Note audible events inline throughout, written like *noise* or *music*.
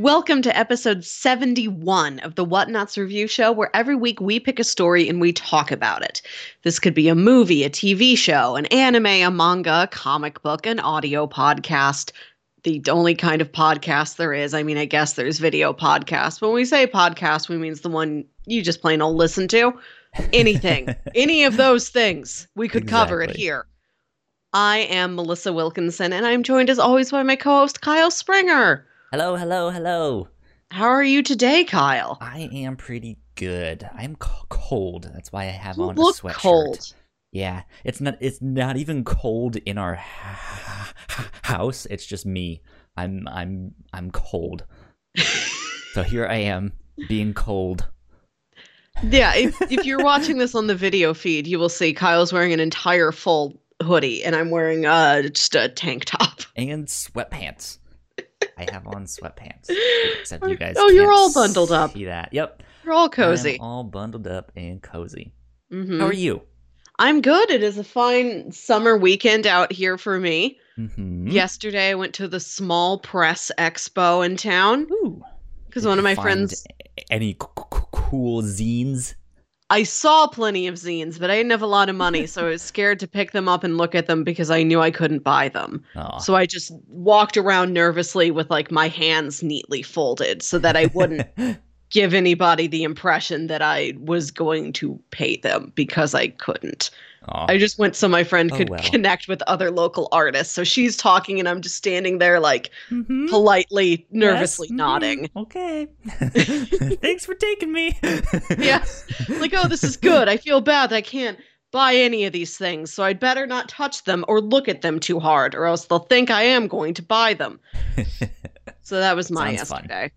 Welcome to episode 71 of the Whatnauts Review Show, where every week we pick a story and we talk about it. This could be a movie, a TV show, an anime, a manga, a comic book, an audio podcast. The only kind of podcast there is. I mean, I guess there's video podcasts. When we say podcast, we means the one you just plain old listen to. Anything, *laughs* any of those things, we could cover it here. I am Melissa Wilkinson, and I'm joined as always by my co host, Kyle Springer. Hello, hello, hello. How are you today, Kyle? I am pretty good. I'm c- cold. That's why I have You on a sweatshirt. cold. Yeah, it's not. It's not even cold in our ha- ha- house. It's just me. I'm. I'm. I'm cold. *laughs* so here I am being cold. Yeah, if, *laughs* if you're watching this on the video feed, you will see Kyle's wearing an entire full hoodie, and I'm wearing uh just a tank top. and sweatpants. I have on sweatpants. *laughs* Except you guys. Oh, you're all bundled up. See that? Yep. You're all I'm cozy. all bundled up and cozy. Mhm. How are you? I'm good. It is a fine summer weekend out here for me. Mm-hmm. Yesterday, I went to the Small Press Expo in town Ooh. because one of my find friends. Any c- c- cool zines? I saw plenty of zines, but I didn't have a lot of money, so I was *laughs* scared to pick them up and look at them because I knew I couldn't buy them. So I just walked around nervously with like my hands neatly folded so that I wouldn't *laughs* give anybody the impression that I was going to pay them because I couldn't. Aw. I just went so my friend Oh, could well. connect with other local artists. So she's talking and I'm just standing there like Mhm. politely, nervously Yes, mhm. nodding. Okay. *laughs* *laughs* Thanks for taking me. *laughs* Yeah. Like, oh, this is good. I feel bad that I can't buy any of these things, so I'd better not touch them or look at them too hard, or else they'll think I am going to buy them. So that was my Sounds fun.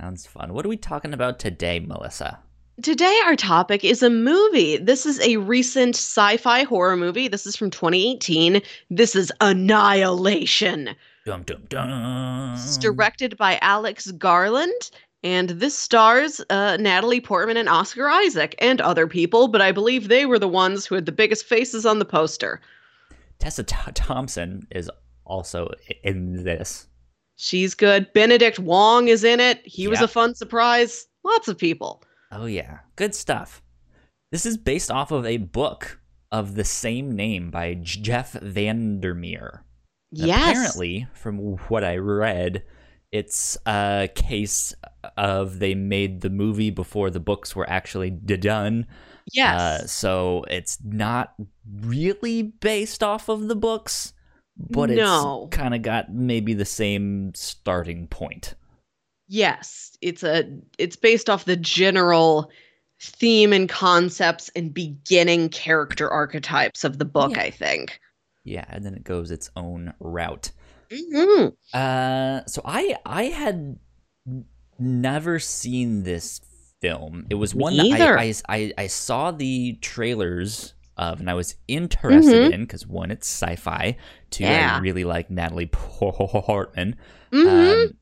Sounds fun. What are we talking about today, Melissa? Today, our topic is a movie. This is a recent sci fi horror movie. This is from 2018. This is Annihilation. Dum dum dum. It's directed by Alex Garland, and this stars uh, Natalie Portman and Oscar Isaac, and other people, but I believe they were the ones who had the biggest faces on the poster. Tessa Th- Thompson is also in this. She's good. Benedict Wong is in it. He was a fun surprise. Lots of people. Oh yeah, good stuff. This is based off of a book of the same name by Jeff VanderMeer. And yes. Apparently, from what I read, it's a case of they made the movie before the books were actually done. Yes. Uh, so it's not really based off of the books, but No. it's kind of got maybe the same starting point. Yes, it's a it's based off the general theme and concepts and beginning character archetypes of the book, Yeah. I think. Yeah, and then it goes its own route. Mhm. Uh, so I I had never seen this film. It was Me one that I I I saw the trailers of, and I was interested Mhm. in because one, it's sci-fi. Two, Yeah. I really like Natalie *laughs* Portman. Mhm. Um,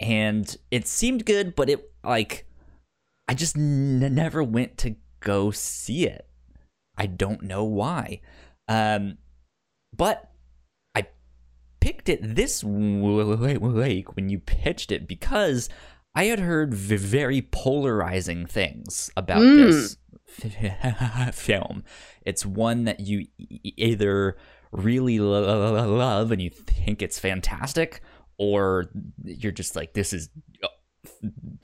and it seemed good, but it like I just n- never went to go see it. I don't know why. Um, but I picked it this week when you pitched it because I had heard v- very polarizing things about Mm. this f- *laughs* film. It's one that you e- either really lo- lo- lo- love and you think it's fantastic, or you're just like, this is uh,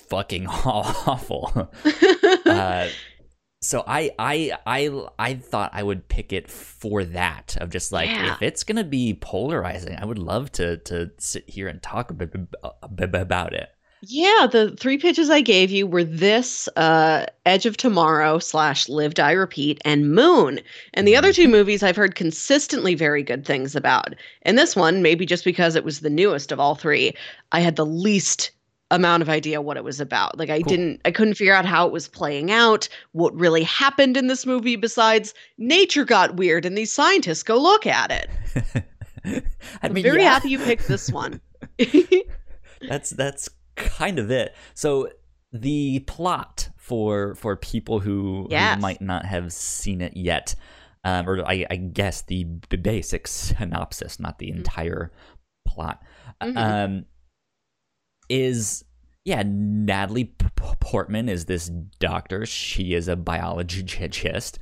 fucking *laughs* awful. *laughs* uh, so I, I I I thought I would pick it for that of just like Yeah. if it's gonna be polarizing, I would love to to sit here and talk a bit, a bit about it. Yeah, the three pitches I gave you were this, uh, Edge of Tomorrow slash Live Die Repeat, and Moon. And the other two movies I've heard consistently very good things about. And this one, maybe just because it was the newest of all three, I had the least amount of idea what it was about. Like I Cool. didn't I couldn't figure out how it was playing out, what really happened in this movie besides nature got weird and these scientists go look at it. *laughs* I I'm mean, very yeah, happy you picked this one. *laughs* That's that's kind of it. So the plot for for people who, who might not have seen it yet, um, or I, I guess the basic synopsis, not the Mhm. entire plot. Mhm. Um, is yeah, Natalie Portman is this doctor. She is a biologist.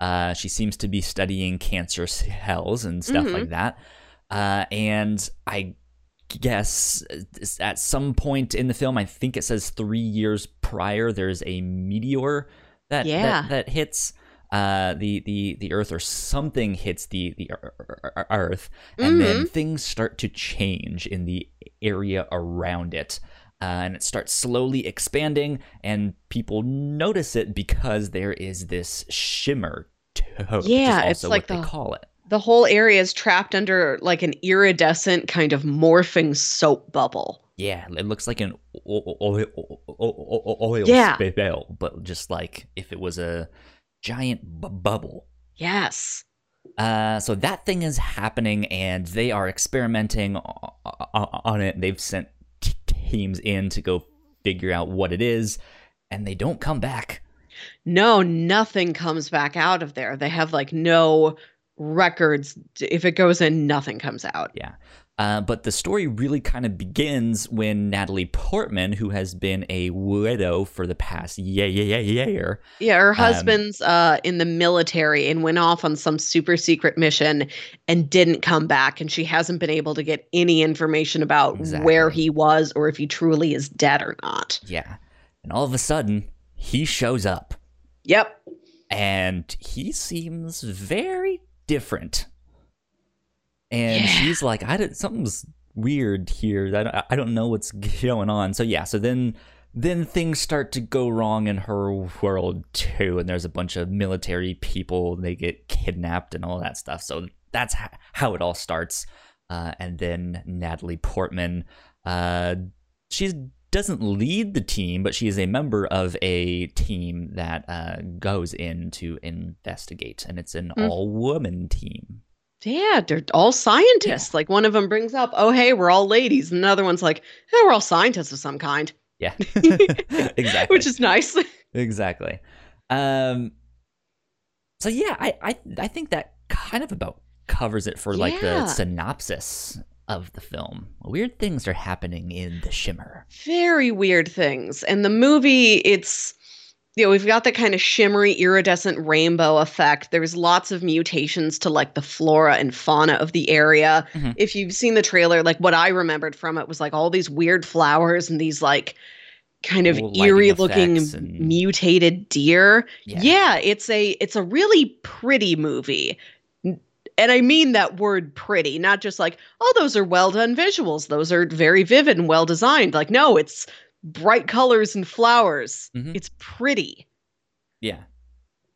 Uh, she seems to be studying cancer cells and stuff Mhm. like that. Uh, and I guess at some point in the film, I think it says three years prior, there's a meteor that Yeah. that, that hits uh, the the the Earth or something hits the the ear- ear- Earth, and then things start to change in the area around it. Uh, and it starts slowly expanding, and people notice it because there is this shimmer is Yeah, also it's like what they call it. The whole area is trapped under like an iridescent kind of morphing soap bubble. Yeah, it looks like an oil, o- o- o- oil Yeah. spill, but just like if it was a giant bu- bubble. Yes. Uh, so that thing is happening, and they are experimenting on it. They've sent t- teams in to go figure out what it is, and they don't come back. No, nothing comes back out of there. They have like no records. If it goes in, nothing comes out. Yeah. Uh, but the story really kind of begins when Natalie Portman, who has been a widow for the past year, year, year, Yeah, her Um, husband's uh in the military and went off on some super secret mission and didn't come back and she hasn't been able to get any information about where he was or if he truly is dead or not. yeah, and all of a sudden he shows up, Yep. and he seems very different. And Yeah. she's like, I don't, something's weird here. I don't, I don't know what's *laughs* going on. So yeah, so then then things start to go wrong in her world too, and there's a bunch of military people. They get kidnapped and all that stuff. So that's h- how it all starts. Uh, and then Natalie Portman, uh, she doesn't lead the team, but she is a member of a team that uh, goes in to investigate, and it's an Mm. all-woman team. Yeah, they're all scientists. Like one of them brings up, "Oh, hey, we're all ladies." And another one's like, "Oh, we're all scientists of some kind." Yeah, *laughs* exactly. Which is nice. exactly. Um, so yeah, I, I I think that kind of about covers it for like the synopsis of the film. Weird things are happening in the Shimmer. very weird things. And the movie, it's you know, we've got the kind of shimmery iridescent rainbow effect. There's lots of mutations to like the flora and fauna of the area. Mhm. If you've seen the trailer, like what I remembered from it was like all these weird flowers and these like kind of lighting eerie looking and- mutated deer. Yeah. yeah, it's a it's a really pretty movie. And I mean that word pretty, not just like, oh, those are well done visuals. Those are very vivid and well designed. Like, no, it's bright colors and flowers. Mhm. It's pretty. Yeah,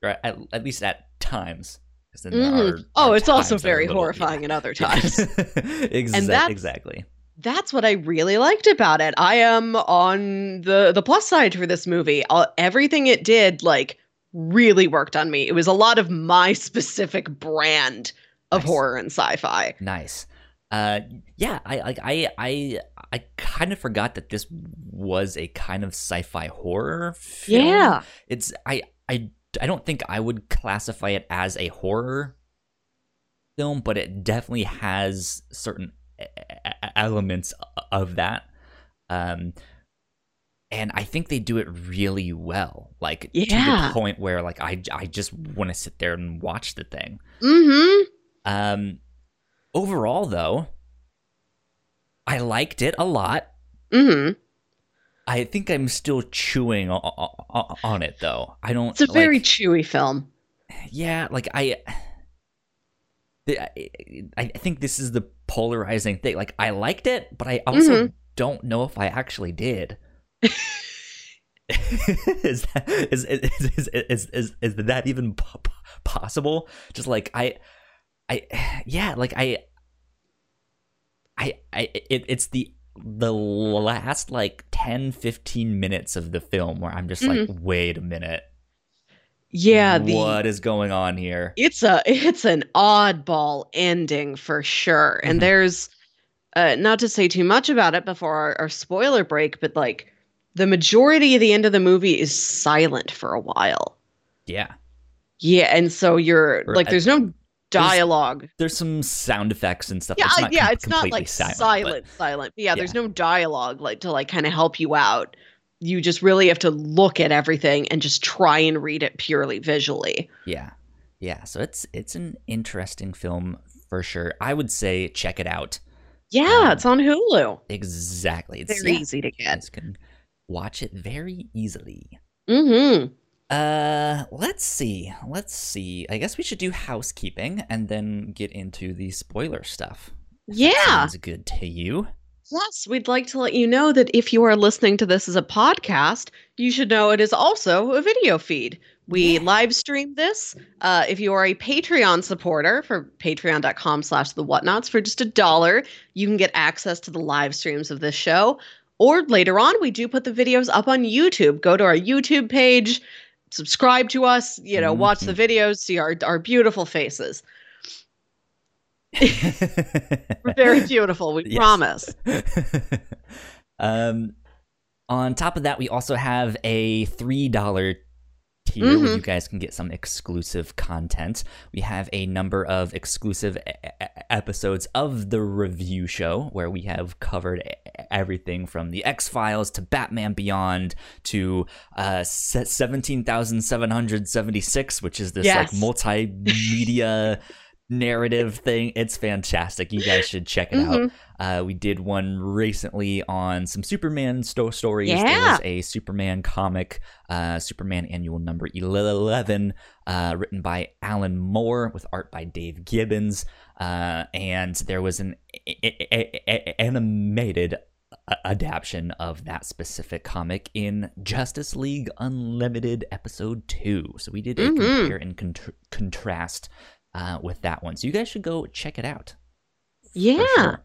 right. At, at least at times. Mhm. are- Oh, it's also very little- horrifying yeah. at other *laughs* times. Exa- that's- exactly. That's what I really liked about it. I am on the the plus side for this movie. All, everything it did like really worked on me. It was a lot of my *laughs* specific brand of Nice. horror and sci-fi. Nice. Uh, yeah, I like I I I kind of forgot that this was a kind of sci-fi horror. Film. Yeah. it's I I I don't think I would classify it as a horror film, but it definitely has certain elements of that. Um, and I think they do it really well, like to the point where like I I just want to sit there and watch the thing. Mm-hmm. Um, overall, though, I liked it a lot. Mm-hmm. I think I'm still chewing o- o- o- on it, though. I don't. It's a very like, chewy film. yeah, like I. I I think this is the polarizing thing. Like I liked it, but I also Mhm. don't know if I actually did. *laughs* *laughs* is, that, is, is, is, is, is, is that even po- po- possible? Just like I, I, *sighs* yeah, like I, I, I, it, it's the the last like 10 15 minutes of the film where i'm just like wait a minute. Yeah, the what is going on here? It's a it's an oddball ending for sure. And there's uh not to say too much about it before our, our spoiler break, but like the majority of the end of the movie is silent for a while. yeah. Yeah, and so you're like there's no dialogue. There's some sound effects and stuff. Yeah, it's not yeah, com- it's not like silent. silent, but- silent. But yeah, there's no dialogue like to like kind of help you out. You just really have to look at everything and just try and read it purely visually. Yeah. Yeah. So it's it's an interesting film for sure. I would say check it out. Yeah, Um, it's on Hulu. Exactly. It's Very yeah, easy to You get. guys can watch it very easily. Mm-hmm. Uh, let's see. Let's see. I guess we should do housekeeping and then get into the spoiler stuff. Yeah. Sounds good to you. Plus, we'd like to let you know that if you are listening to this as a podcast, you should know it is also a video feed. We Yeah. live stream this. Uh, if you are a Patreon supporter for patreon.com slash the whatnauts for just a dollar, you can get access to the live streams of this show. Or later on, we do put the videos up on YouTube. Go to our YouTube page, subscribe to us, you know, mm-hmm. watch the videos, see our, our beautiful faces. We're *laughs* very beautiful, we yes. promise. *laughs* um, on top of that, we also have a $3 tier mm-hmm. where you mm-hmm. guys can get some exclusive content. We have a number of exclusive episodes of the review show where we have covered everything from the X Files to Batman Beyond to uh, 17,776, which is this yes. like multimedia narrative thing it's fantastic you guys should check it out Mhm. uh, we did one recently on some Superman sto- stories. There Yeah. was a Superman comic, uh, Superman Annual Number 11, uh, written by Alan Moore with art by Dave Gibbons. Uh, and there was an a- a- animated a- adaptation of that specific comic in Justice League Unlimited Episode 2. So we did a Mhm. compare and contr contrast uh, with that one. So you guys should go check it out. Yeah. sure.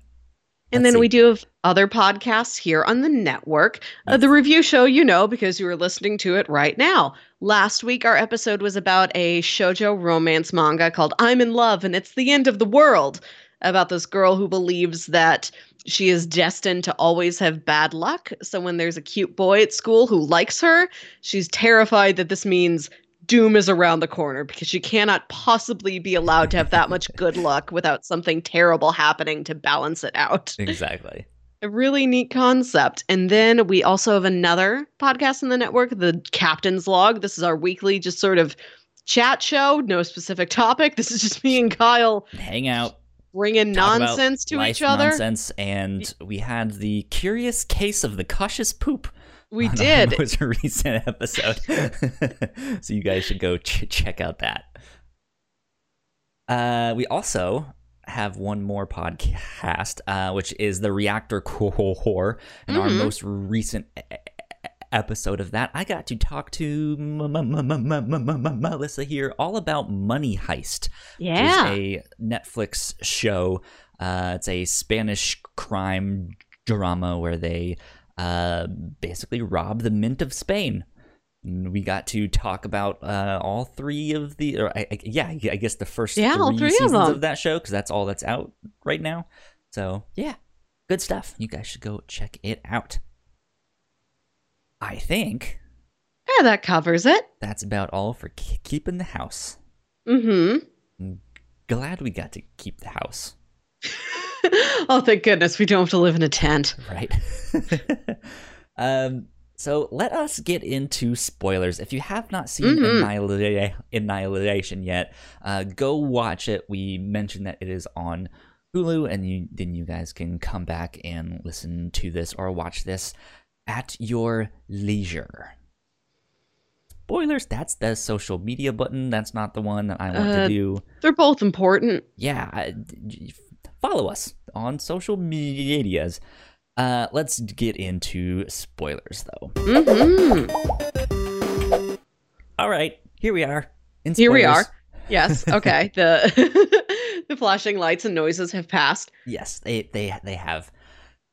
And then we do have other podcasts here on the network. Uh, the review show, you know, because you are listening to it right now. Last week, our episode was about a shoujo romance manga called I'm in Love and It's the End of the World, about this girl who believes that she is destined to always have bad luck. So when there's a cute boy at school who likes her, she's terrified that this means doom is around the corner because she cannot possibly be allowed to have that much *laughs* good luck without something terrible happening to balance it out Exactly. a really neat concept. And then we also have another podcast in the network, the Captain's Log. This is our weekly, just sort of chat show, no specific topic. This is just me and Kyle Hang out, bringing nonsense to each other. Nonsense, and we had the curious case of the cautious poop. We did. It was a *laughs* recent episode, *laughs* so you guys should go ch- check out that. Uh, we also have one more podcast, uh, which is the Reactor Core, and our Mhm. most recent e- episode of that, I got to talk to Melissa here all about Money Heist Yeah. a Netflix show. Uh, it's a Spanish crime drama where they uh, basically rob the mint of Spain. And we got to talk about uh, all three of the, or I, I, yeah, I guess the first Yeah, three, three of seasons them. of that show because that's all that's out right now. So yeah, good stuff. You guys should go check it out. I think yeah, that covers it. that's about all for k- keeping the house. Mm-hmm. Glad we got to keep the house. *laughs* *laughs* oh, thank goodness we don't have to live in a tent. right? *laughs* um, so let us get into spoilers. If you have not seen Mhm. Annihila- Annihilation yet, uh, go watch it. We mentioned that it is on Hulu, and you, then you guys can come back and listen to this or watch this at your leisure. Spoilers, that's the social media button. That's not the one that I want Uh, to do They're both important. yeah, I- follow us on social medias. Uh, let's get into spoilers, though. Mm-hmm. All right, here we are. In Here we are. Yes. *laughs* Okay. the *laughs* the flashing lights and noises have passed. Yes, they they they have.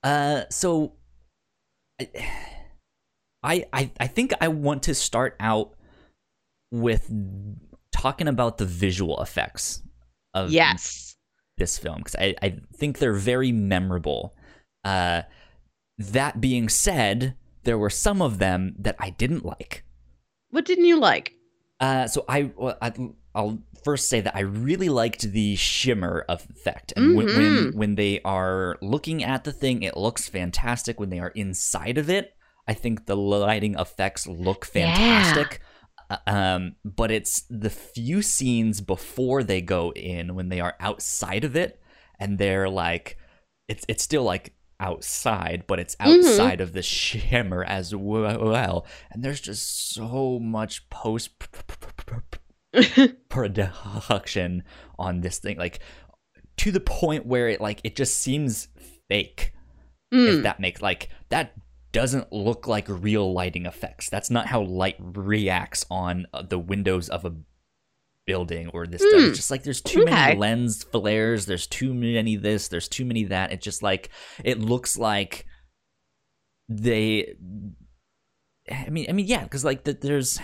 Uh, so I I I think I want to start out with talking about the visual effects of Yes. This film because I, I think they're very memorable. Uh, that being said, there were some of them that I didn't like. What didn't you like? Uh, so I, well, I I'll first say that I really liked the shimmer effect, and when, when Mhm. when they are looking at the thing, it looks fantastic. When they are inside of it, I think the lighting effects look fantastic. Uh, Um, but it's the few scenes before they go in when they are outside of it, and they're like, it's it's still like outside, but it's Mhm. outside of the shimmer as well. And there's just so much post *laughs* production on this thing like to the point where it like it just seems fake if Mm. that makes like that doesn't look like real lighting effects that's not how light reacts on uh, the windows of a building or this stuff. Hmm. it's just like there's too Okay. many lens flares there's too many this there's too many that it just like it looks like they i mean i mean yeah because like the, there's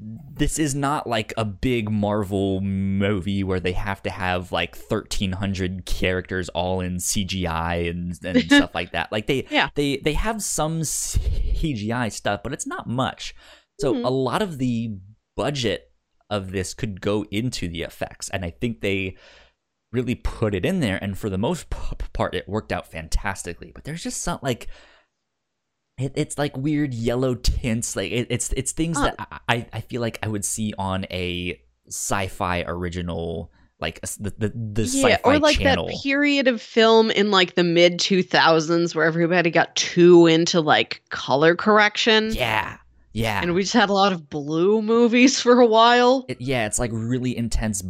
this is not like a big Marvel movie where they have to have like 1300 characters all in CGI and, and *laughs* stuff like that. Like they Yeah. they they have some CGI stuff, but it's not much. So Mhm. a lot of the budget of this could go into the effects and I think they really put it in there and for the most part it worked out fantastically. But there's just some like it, it's like weird yellow tints like it, it's it's things Oh. that I, I feel like i would see on a sci-fi original like the the, the yeah, or like channel that period of film in like the mid 2000s where everybody got too into like color correction. yeah yeah And we just had a lot of blue movies *laughs* for a while. It- yeah it's like really intense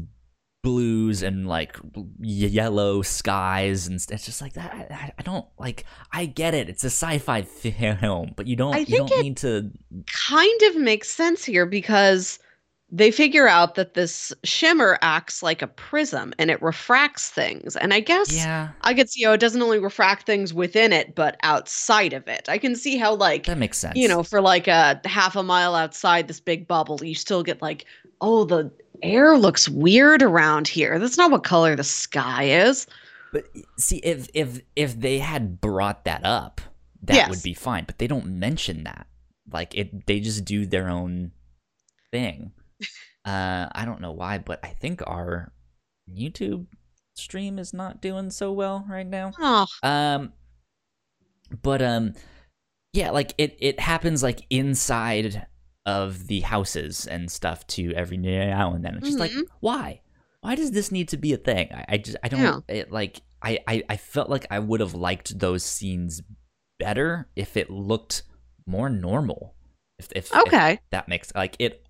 blues and like yellow skies and it's just like that I, I- don't like i get it it's a sci-fi film but you don't I you think don't it- need to kind of makes sense here because they figure out that this shimmer acts like a prism and it refracts things. And I guess yeah I could see how it doesn't only refract things within it, but outside of it. I can see how, like, that makes sense you know, for like a half a mile outside this big bubble, you still get like, oh, the air looks weird around here. That's not what color the sky is. But see, if if if they had brought that up, that Yes. would be fine. But they don't mention that. Like it, they just do their own thing. *laughs* Uh, I don't know why, but I think our YouTube stream is not doing so well right now. Oh, Um, but um, yeah, like it it happens like inside of the houses and stuff to every now and then. It's just like Mhm. why? Why does this need to be a thing? I, I just I don't Yeah. it like I, I I felt like I would have liked those scenes better if it looked more normal. If if, if okay. that makes like it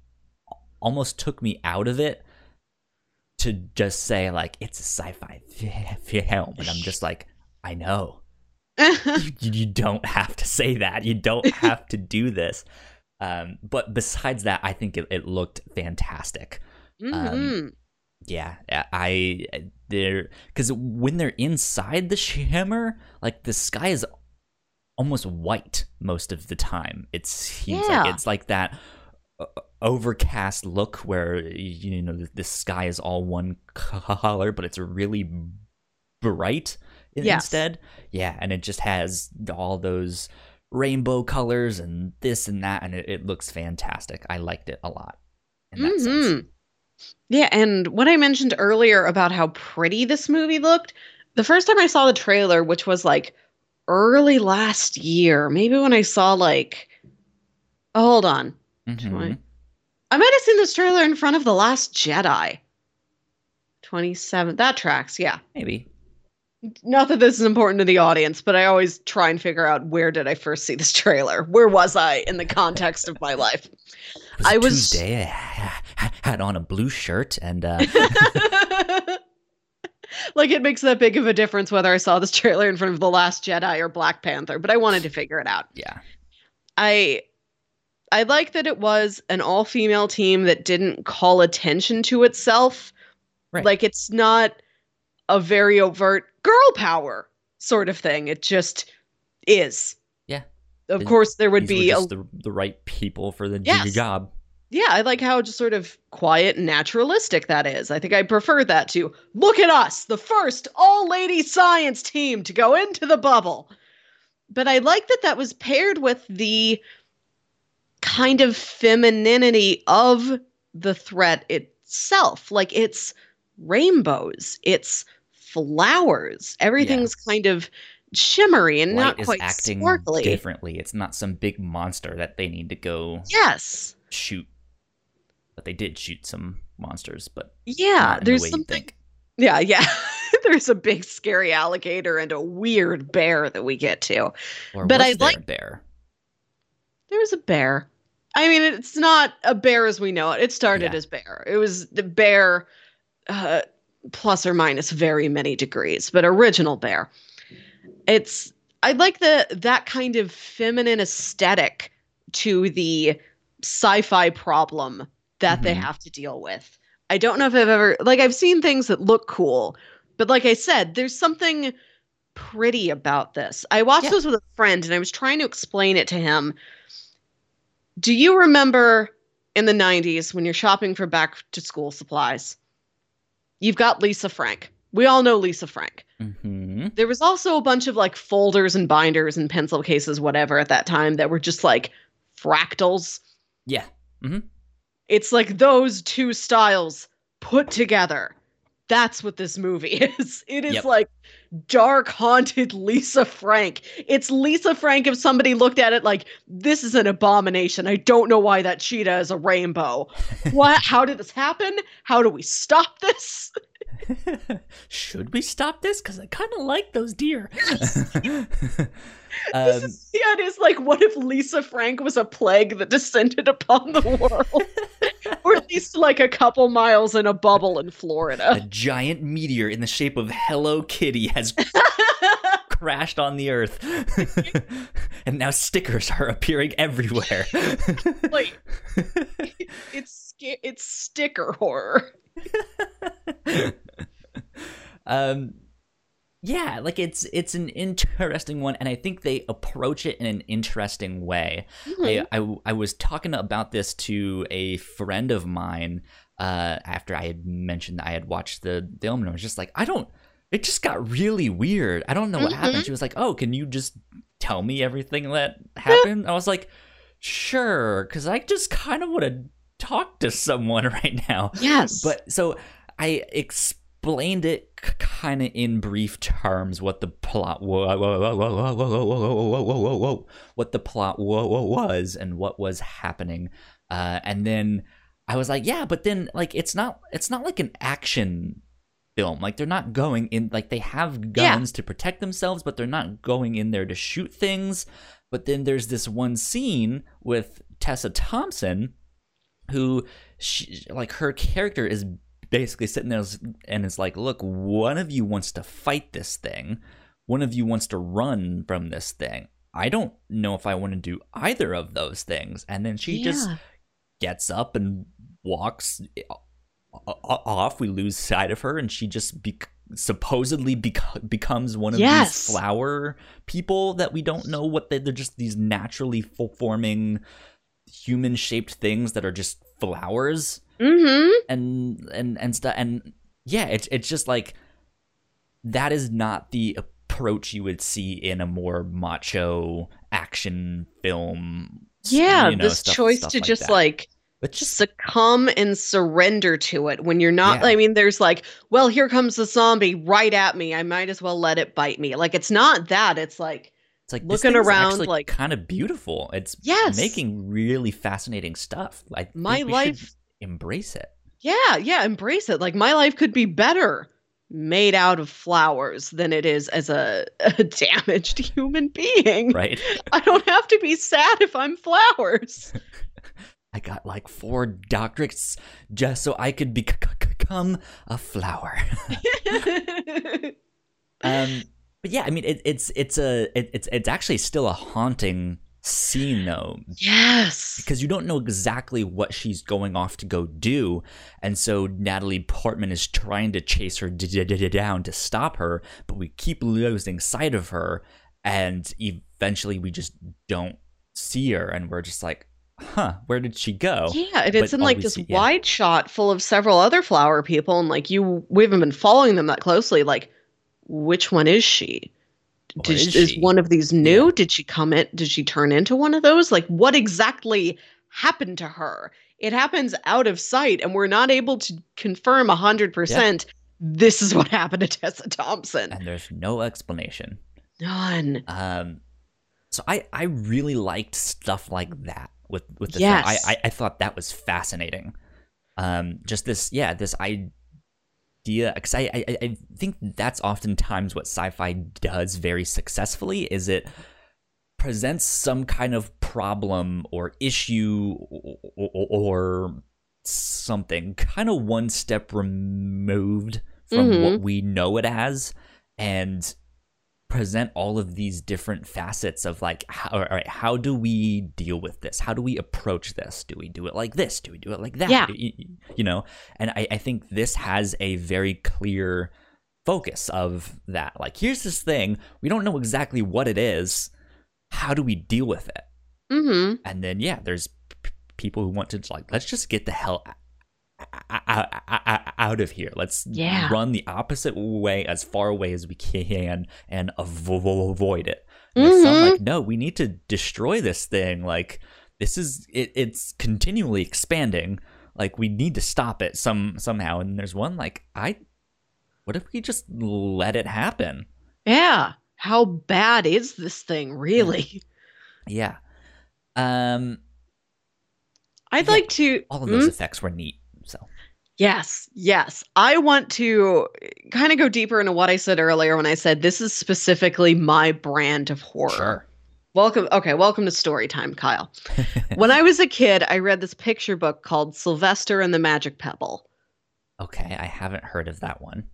almost took me out of it to just say like it's a sci-fi *laughs* film and i'm just like i know *laughs* you, you don't have to say that you don't *laughs* have to do this um but besides that i think it, it looked fantastic Mhm. yeah i they're because when they're inside the *laughs* shimmer like the sky is almost white most of the time it seems Yeah. like it's like that uh, overcast look where you know the, the sky is all one color but it's really bright Yes. instead yeah and it just has all those rainbow colors and this and that and it, it looks fantastic i liked it a lot in that sense Mhm. Yeah, and what I mentioned earlier about how pretty this movie looked, the first time I saw the trailer, which was like early last year, maybe when I saw like, oh, hold on, Mhm. Twenty- I might have seen this trailer in front of The Last Jedi. 27. That tracks, yeah. maybe Not that this is important to the audience, but I always try and figure out where did I first see this trailer? Where was I in the context of my *laughs* life? Was I was- Tuesday. I had on a blue shirt and uh, *laughs* like it makes that big of a difference whether I saw this trailer in front of The Last Jedi or Black Panther, but I wanted to figure it out. yeah, I I like that it was an all-female team that didn't call attention to itself. Right. Like it's not a very overt girl power sort of thing. It just is. Yeah. Of course there would be a the the right people for the Yes. job. Yeah, I like how just sort of quiet and naturalistic that is. I think I prefer that to look at us, the first all lady science team to go into the bubble. But I like that that was paired with the kind of femininity of the threat itself. Like it's rainbows, it's flowers. Everything's kind of shimmery and Light not quite acting sparkly. differently. It's not some big monster that they need to go Yes. shoot. But they did shoot some monsters, but Yeah, in the there's something think. Yeah, yeah. *laughs* there's a big scary alligator and a weird bear that we get to. Or But I like- a bear. There was a bear. I mean, it's not a bear as we know it. It started Yeah. as bear. It was the bear, uh, plus or minus very many degrees, but original bear. It's I like the that kind of feminine aesthetic to the sci-fi problem that they Mhm. have to deal with. I don't know if I've ever like I've seen things that look cool, but like I said, there's something pretty about this. I watched Yeah. this with a friend and I was trying to explain it to him. Do you remember in the 90s when you're shopping for back to school supplies? You've got Lisa Frank. We all know Lisa Frank. hmm There was also a bunch of like folders and binders and pencil cases, whatever, at that time that were just like fractals. Yeah. It's like those two styles put together. That's what this movie *laughs* is. It is Yep. like dark, haunted Lisa Frank. It's Lisa Frank if somebody looked at it like, this is an abomination. I don't know why that cheetah is a rainbow. *laughs* what? How did this happen? How do we stop this? *laughs* Should we stop this? Because I kind of like those deer. This um, is, yeah, it is like, what if Lisa Frank was a plague that descended upon the world? *laughs* or at least like a couple miles in a bubble in Florida. a giant meteor in the shape of Hello Kitty has *laughs* crashed on the earth. *laughs* and now stickers are appearing everywhere. like, it's it's sticker horror. um yeah like it's it's an interesting one and i think they approach it in an interesting way. I, I i was talking about this to a friend of mine uh after i had mentioned that i had watched the film and i was just like i don't it just got really weird. I don't know what happened. She was like oh can you just tell me everything that *laughs* happened? I was like sure because i just kind of want to talk to someone *laughs* right now. Yes, but so I explained it kind of in brief terms what the plot what the plot was and what was happening uh, and then i was like yeah but then like it's not it's not like an action film like they're not going in like they have guns to protect themselves but they're not going in there to shoot things but then there's this one scene with tessa thompson who she, like her character is basically sitting there and it's like look one of you wants to fight this thing. One of you wants to run from this thing. I don't know if i want to do either of those things. And then she just gets up and walks o- o- off. We lose sight of her and she just bec supposedly bec- becomes one of Yes. these flower people that we don't know what they, they're just these naturally forming human shaped things that are just flowers Mm-hmm. and and and stuff and yeah it's it's just like that is not the approach you would see in a more macho action film Yeah, you know, this stuff- choice stuff to just that. like but just succumb and surrender to it when you're not Yeah. I mean there's like, well, here comes the zombie right at me. I might as well let it bite me. Like it's not that. It's like it's like looking around, like- kind of beautiful it's Yes. making really fascinating stuff i think my we should life embrace it Yeah, yeah, embrace it. Like my life could be better made out of flowers than it is as a, *laughs* a damaged human being. right I don't have to be sad if I'm flowers. *laughs* i got like four doctorates just so i could bec- become a flower *laughs* um but yeah i mean it, it's it's a it, it's it's actually still a haunting scene though yes. because you don't know exactly what she's going off to go do and so natalie portman is trying to chase her down to stop her but we keep losing sight of her and eventually we just don't see her and we're just like huh where did she go Yeah, and it's But in like this see- yeah. wide shot full of several other flower people, and like you, we haven't been following them that closely. Like, which one is she? Did is is one of these new? Did she come in? Did she turn into one of those? Like, what exactly happened to her? it happens out of sight and we're not able to confirm 100% this is what *laughs* happened to Tessa Thompson. And there's no explanation. None. Um, so I I really liked stuff like that with with the Yes. film. I, I I thought that was fascinating. Um, just this yeah this idea because I, I I think that's oftentimes what sci-fi does very successfully is it presents some kind of problem or issue or, or something kind of one step removed from Mhm. what we know it as and present all of these different facets of like how, all right how do we deal with this? How do we approach this? Do we do it like this? Do we do it like that? Yeah. You, you know? And I, I think this has a very clear focus of that. Like here's this thing. We don't know exactly what it is. How do we deal with it? Mm-hmm. and then yeah there's p- people who want to like let's just get the hell out, of here let's Yeah. run the opposite way as far away as we can and avoid it there's some like no we need to destroy this thing like this is it, it's continually expanding like we need to stop it some somehow and there's one like i what if we just let it happen Yeah. How bad is this thing, really? yeah um I'd Yeah, like to. all of those Mm? effects were neat Yes, yes. I want to kind of go deeper into what I said earlier when I said this is specifically my brand of horror. sure Welcome. Okay, welcome to story time, Kyle. *laughs* when I was a kid, I read this picture book called Sylvester and the Magic Pebble. Okay, I haven't heard of that one.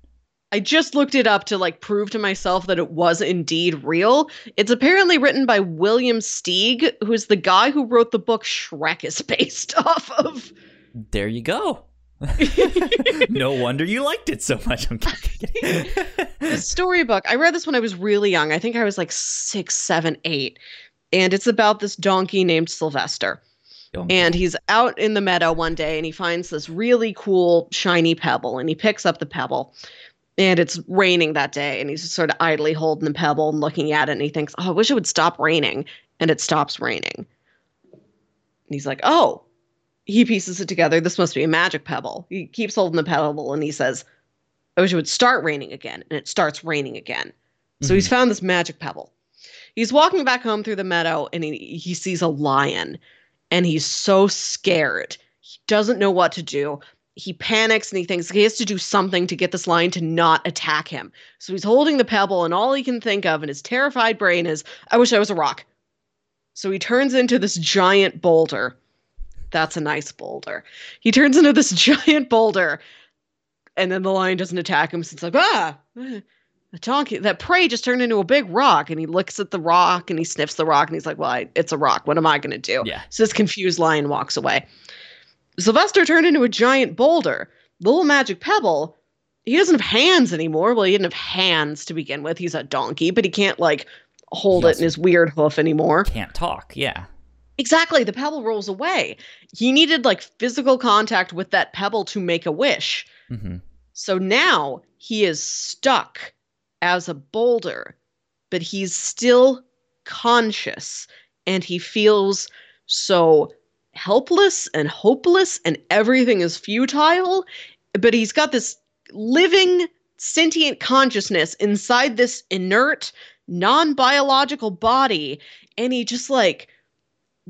I just looked it up to like prove to myself that it was indeed real. It's apparently written by William Steig, who's the guy who wrote the book Shrek is based *laughs* off of. There you go. *laughs* no wonder you liked it so much. I'm kidding. the storybook. I read this when I was really young. I think I was like six, seven, eight. And it's about this donkey named Sylvester. And he's out in the meadow one day and he finds this really cool shiny pebble and he picks up the pebble. And it's raining that day and he's just sort of idly holding the pebble and looking at it and he thinks, "Oh, I wish it would stop raining." And it stops raining. And he's like, "Oh." He pieces it together. This must be a magic pebble. He keeps holding the pebble and he says, "I wish it would start raining again." And it starts raining again. So he's mm-hmm. found this magic pebble. He's walking back home through the meadow and he, he sees a lion and he's so scared. He doesn't know what to do. He panics and he thinks he has to do something to get this lion to not attack him. So he's holding the pebble, and all he can think of in his terrified brain is, I wish I was a rock. So he turns into this giant boulder. That's a nice boulder. He turns into this *laughs* giant boulder, and then the lion doesn't attack him. So it's like, ah, the donkey, that prey just turned into a big rock. And he looks at the rock and he sniffs the rock and he's like, well, I, it's a rock. What am I going to do? Yeah. So this confused lion walks away. Sylvester turned into a giant boulder. Little magic pebble, he doesn't have hands anymore. Well, he didn't have hands to begin with. He's a donkey, but he can't like hold He it in his weird hoof anymore. Can't talk. Yeah. Exactly. The pebble rolls away. He needed like physical contact with that pebble to make a wish. hmm So now he is stuck as a boulder, but he's still conscious and he feels so helpless and hopeless and everything is futile. But he's got this living, sentient consciousness inside this inert, non biological body. And he just like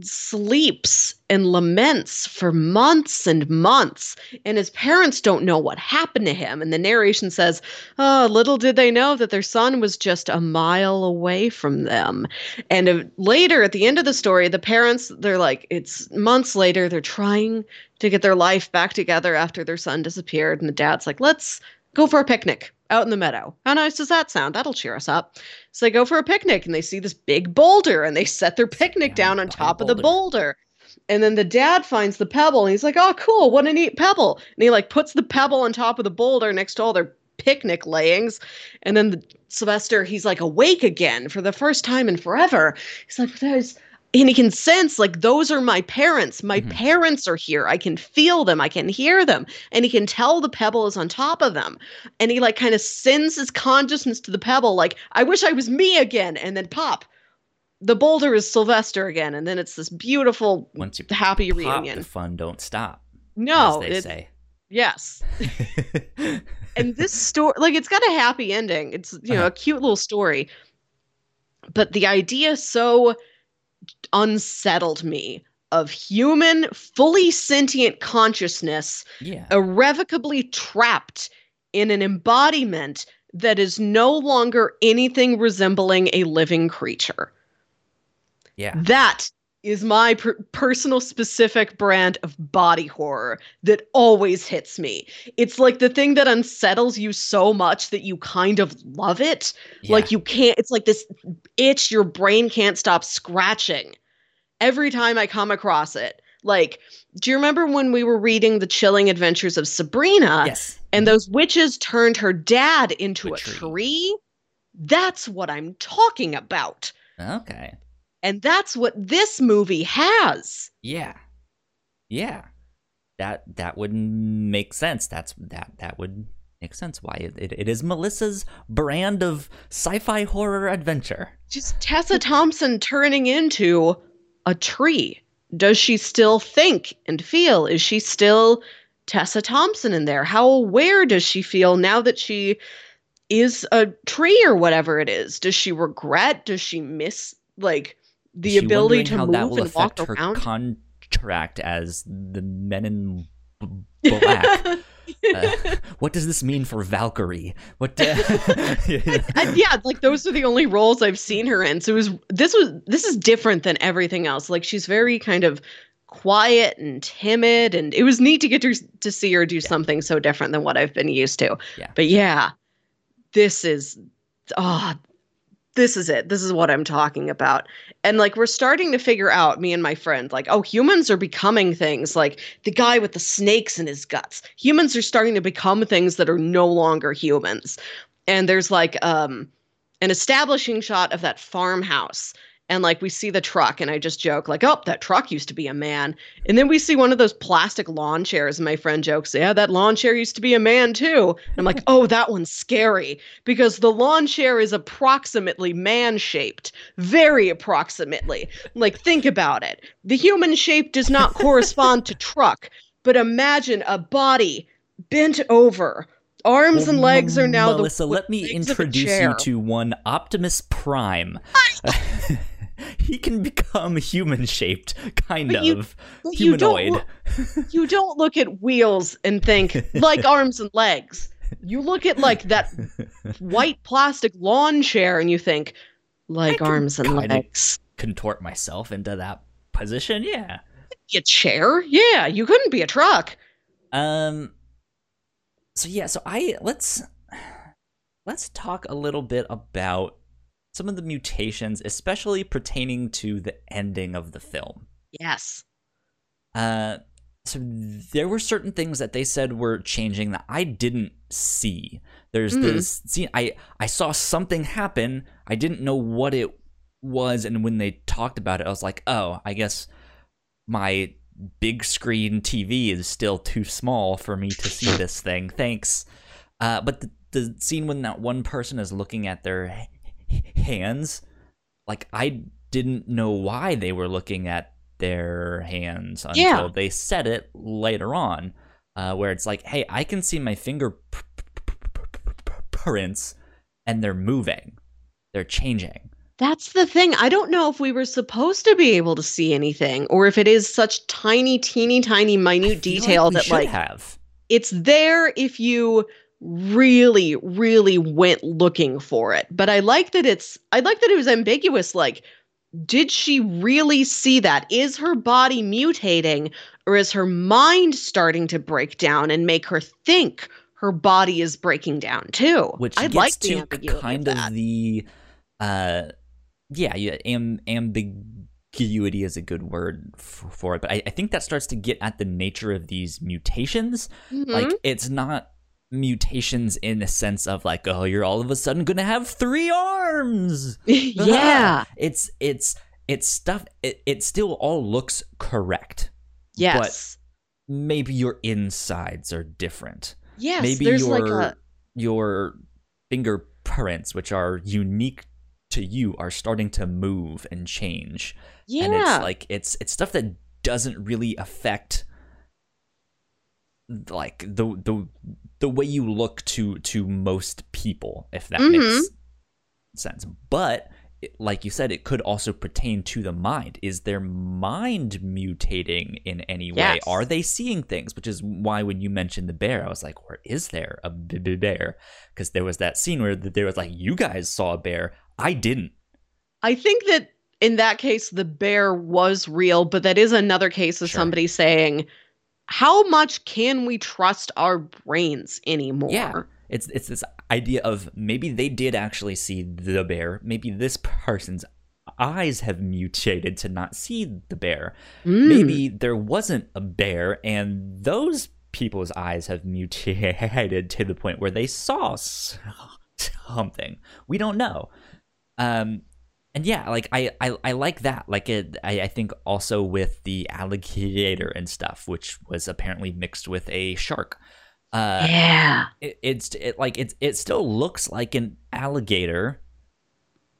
sleeps and laments for months and months and his parents don't know what happened to him. And the narration says oh little did they know that their son was just a mile away from them. And uh, later at the end of the story the parents they're like it's months later they're trying to get their life back together after their son disappeared. And the dad's like let's go for a picnic out in the meadow how nice does that sound that'll cheer us up so they go for a picnic and they see this big boulder and they set their picnic down down on top of the boulder. boulder. And then the dad finds the pebble and he's like, oh, cool, what a neat pebble. And he like puts the pebble on top of the boulder next to all their picnic layings. And then the, Sylvester, he's like awake again for the first time in forever. He's like, there's, and he can sense like those are my parents. My Mhm. parents are here. I can feel them. I can hear them. And he can tell the pebble is on top of them and he like kind of sends his consciousness to the pebble like i wish i was me again and then pop the boulder is Sylvester again, and then it's this beautiful, Once you happy pop, reunion. the fun don't stop. no, as they say. yes. *laughs* and this story like it's got a happy ending it's you know Uh-huh. a cute little story but the idea so unsettled me of human fully sentient consciousness yeah. irrevocably trapped in an embodiment that is no longer anything resembling a living creature Yeah. that is my per- personal specific brand of body horror that always hits me. It's like the thing that unsettles you so much that you kind of love it. yeah. Like you can't, it's like this itch your brain can't stop scratching every time I come across it. Like, do you remember when we were reading The Chilling Adventures of Sabrina yes. and those witches turned her dad into A a tree. tree? That's what I'm talking about. Okay. And that's what this movie has. Yeah. Yeah. That that would make sense. That's that that would make sense why it, it, it is Melissa's brand of sci-fi horror adventure. Just Tessa Thompson turning into a tree. Does she still think and feel? Is she still Tessa Thompson in there? How aware does she feel now that she is a tree or whatever it is? Does she regret? Does she miss like the she ability to how move that will and walk affect her around? contract as the Men in Black. *laughs* Uh, what does this mean for Valkyrie? What? Uh, *laughs* And yeah, like those are the only roles I've seen her in. So it was this was this is different than everything else. Like she's very kind of quiet and timid, and it was neat to get to to see her do something so different than what I've been used to. Yeah. But yeah, this is ah, this is it. This is what I'm talking about. And like we're starting to figure out, me and my friend, like, oh, humans are becoming things like the guy with the snakes in his guts. Humans are starting to become things that are no longer humans. And there's like um an establishing shot of that farmhouse. And like we see the truck, and I just joke, like, oh, that truck used to be a man. And then we see one of those plastic lawn chairs, and my friend jokes, yeah, that lawn chair used to be a man too. And I'm like, *laughs* oh, that one's scary because the lawn chair is approximately man shaped, very approximately. Like, think about it. The human shape does not *laughs* correspond to truck, but imagine a body bent over. Arms and legs are now Melissa, the let me legs of a introduce you to one Optimus Prime. *laughs* *laughs* he can become human shaped, kind But you- of you don't humanoid. you don't look at wheels and think *laughs* like arms and legs. You look at like that *laughs* white plastic lawn chair and you think like arms and legs. Contort myself into that position, yeah. Be a chair? Yeah, you couldn't be a truck. Um. So yeah, so I let's let's talk a little bit about some of the mutations, especially pertaining to the ending of the film. Yes. Uh, so there were certain things that they said were changing that I didn't see. There's Mhm. this scene I I saw something happen. I didn't know what it was, and when they talked about it, I was like, oh, I guess my big screen TV is still too small for me to see this thing. Thanks. Uh, but the, the scene when that one person is looking at their hands, like I didn't know why they were looking at their hands until Yeah. they said it later on, uh, where it's like, hey, I can see my fingerprints and they're moving, they're changing. That's the thing. I don't know if we were supposed to be able to see anything or if it is such tiny, teeny, tiny, minute detail like that like have. it's there if you really really went looking for it. But i like that it's i like that it was ambiguous like did she really see that? Is her body mutating or is her mind starting to break down and make her think her body is breaking down too? Which i like to kind of of, the uh yeah yeah am, ambiguity is a good word for, for it but I, I think that starts to get at the nature of these mutations. Mhm. like it's not mutations in the sense of like oh you're all of a sudden gonna have three arms. *laughs* *laughs* Yeah. It's it's it's stuff it, it still all looks correct. Yes. But maybe your insides are different. Yes maybe there's your like a your fingerprints which are unique to you are starting to move and change. Yeah. And it's like it's it's stuff that doesn't really affect like the the the way you look to to most people if that Mhm. makes sense. But like you said, it could also pertain to the mind. Is their mind mutating in any way? Yes. Are they seeing things? Which is why when you mentioned the bear, I was like, "Where is there a b- b- bear?" Because there was that scene where there was like, "You guys saw a bear, I didn't." I think that in that case, the bear was real, but that is another case of Sure. somebody saying, How much can we trust our brains anymore? Yeah. It's it's this idea of maybe they did actually see the bear. Maybe this person's eyes have mutated to not see the bear. Mm. Maybe there wasn't a bear and those people's eyes have mutated to the point where they saw something. We don't know. Um and yeah, like I, I, I like that. Like it, I, I think also with the alligator and stuff, which was apparently mixed with a shark. Uh, Yeah. it, it's it, like it it still looks like an alligator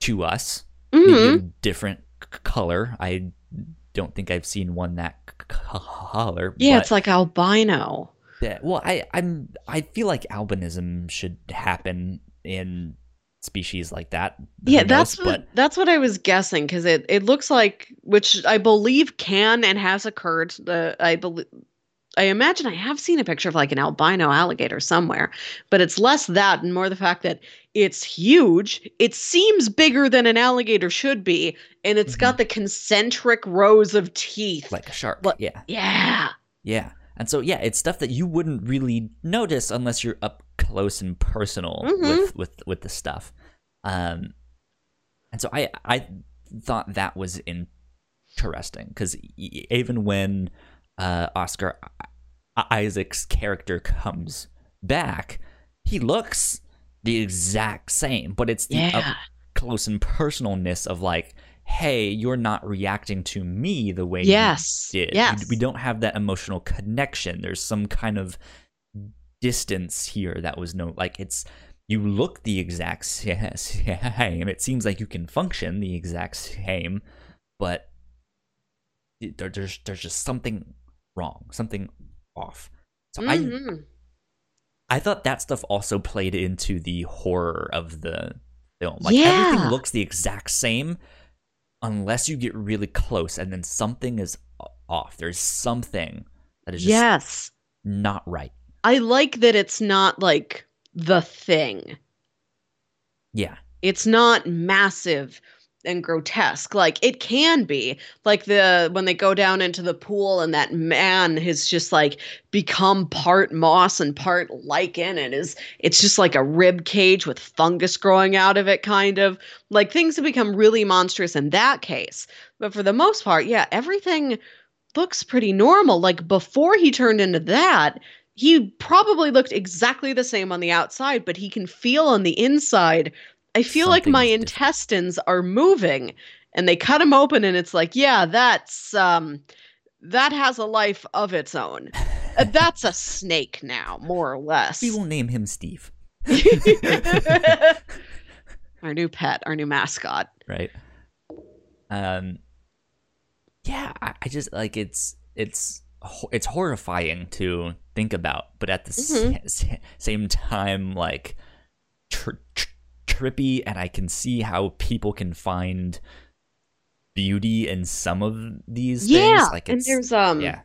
to us, hmm a different c- color. I don't think I've seen one that c- color. Yeah, it's like albino. Yeah, well, I I'm I feel like albinism should happen in species like that. Yeah, knows? that's what but that's what I was guessing because it it looks like which I believe can and has occurred. The I believe I imagine I have seen a picture of like an albino alligator somewhere, but it's less that and more the fact that it's huge. It seems bigger than an alligator should be, and it's got the concentric rows of teeth. Mm-hmm. like a shark. What- Yeah. yeah. Yeah. And so yeah, it's stuff that you wouldn't really notice unless you're up close and personal Mhm. with with with the stuff. Um and so I I thought that was interesting cuz even when uh Oscar Isaac's character comes back, he looks the exact same, but it's the Yeah. up close and personalness of like hey, you're not reacting to me the way Yes. you did. Yes. We don't have that emotional connection. There's some kind of distance here that was no like it's you look the exact sa- same. It seems like you can function the exact same, but there, there's there's just something wrong, something off. So I Mhm. I thought that stuff also played into the horror of the film. Like Yeah. everything looks the exact same unless you get really close and then something is off. There's something that is just yes. not right. I like that it's not like the thing. Yeah. it's not massive and grotesque. Like it can be. Like the when they go down into the pool and that man has just like become part moss and part lichen and is it's just like a rib cage with fungus growing out of it kind of. Like things have become really monstrous in that case. But for the most part yeah everything looks pretty normal. Like before he turned into that he probably looked exactly the same on the outside but he can feel on the inside I feel like my intestines are moving and they cut him open and it's like, yeah, that's um that has a life of its own. Uh, that's a snake now, more or less. We will name him Steve, *laughs* *laughs* our new pet, our new mascot. right? Um yeah, I, I just like it's it's it's horrifying to think about, but at the Mhm. s- s- same time like tr- tr- trippy and I can see how people can find beauty in some of these yeah, things like and there's um yeah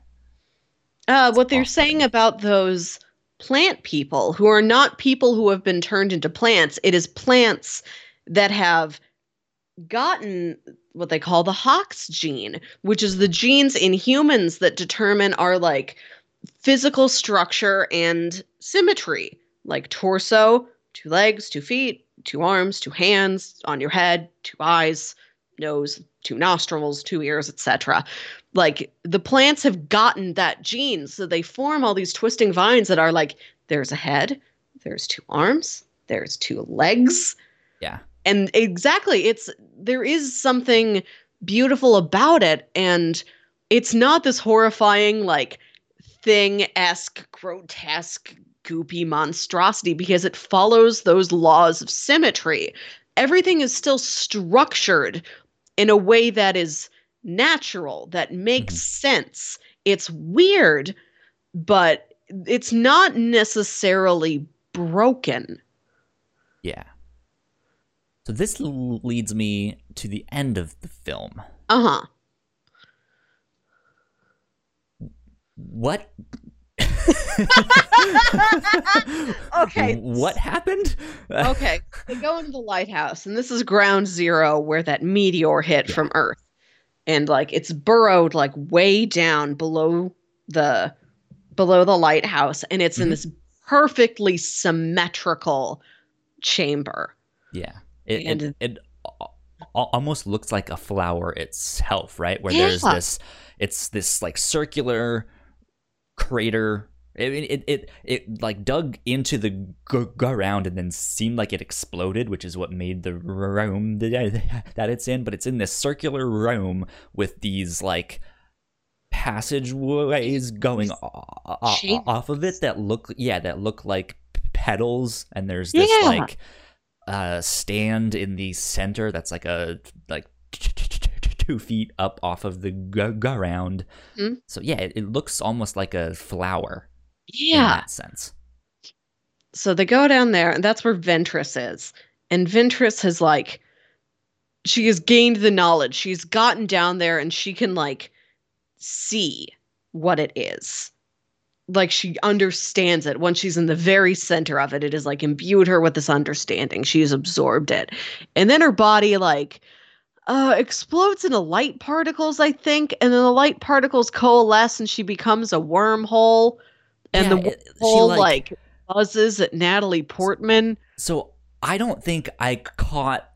uh what they're off-putting. saying about those plant people who are not people who have been turned into plants. It is plants that have gotten what they call the Hox gene, which is the genes in humans that determine our like physical structure and symmetry, like torso, two legs, two feet, two arms, two hands, on your head, two eyes, nose, two nostrils, two ears, etc. Like the plants have gotten that gene, so they form all these twisting vines that are like there's a head, there's two arms, there's two legs, yeah and exactly it's there is something beautiful about it and it's not this horrifying like thing-esque grotesque goopy monstrosity because it follows those laws of symmetry everything is still structured in a way that is natural, that makes Mhm. sense. It's weird, but it's not necessarily broken. Yeah. So this leads me to the end of the film. Uh huh. What? *laughs* Okay. What happened? okay, they go into the lighthouse, and this is ground zero where that meteor hit Yeah. from Earth, and like it's burrowed like way down below the below the lighthouse, and it's in Mhm. this perfectly symmetrical chamber. Yeah. It, And- it, it al- al- almost looks like a flower itself, right? Where there's this, it's this like circular crater. It, it, it, it like dug into the g- ground and then seemed like it exploded, which is what made the room that that it's in. But it's in this circular room with these like passageways going o- o- off of it that look, yeah, that look like petals. And there's this Yeah. like uh stand in the center that's like a like two feet up off of the ground Mhm. so yeah it, it looks almost like a flower in Yeah. that sense So they go down there, and that's where Ventress is. And Ventress has like, she has gained the knowledge. She's gotten down there, and she can like see what it is. Like she understands it. Once she's in the very center of it, it is like imbued her with this understanding. She's absorbed it, and then her body like uh explodes into light particles, I think, and then the light particles coalesce, and she becomes a wormhole. And Yeah, the whole like- like buzzes at Natalie Portman. so i don't think i caught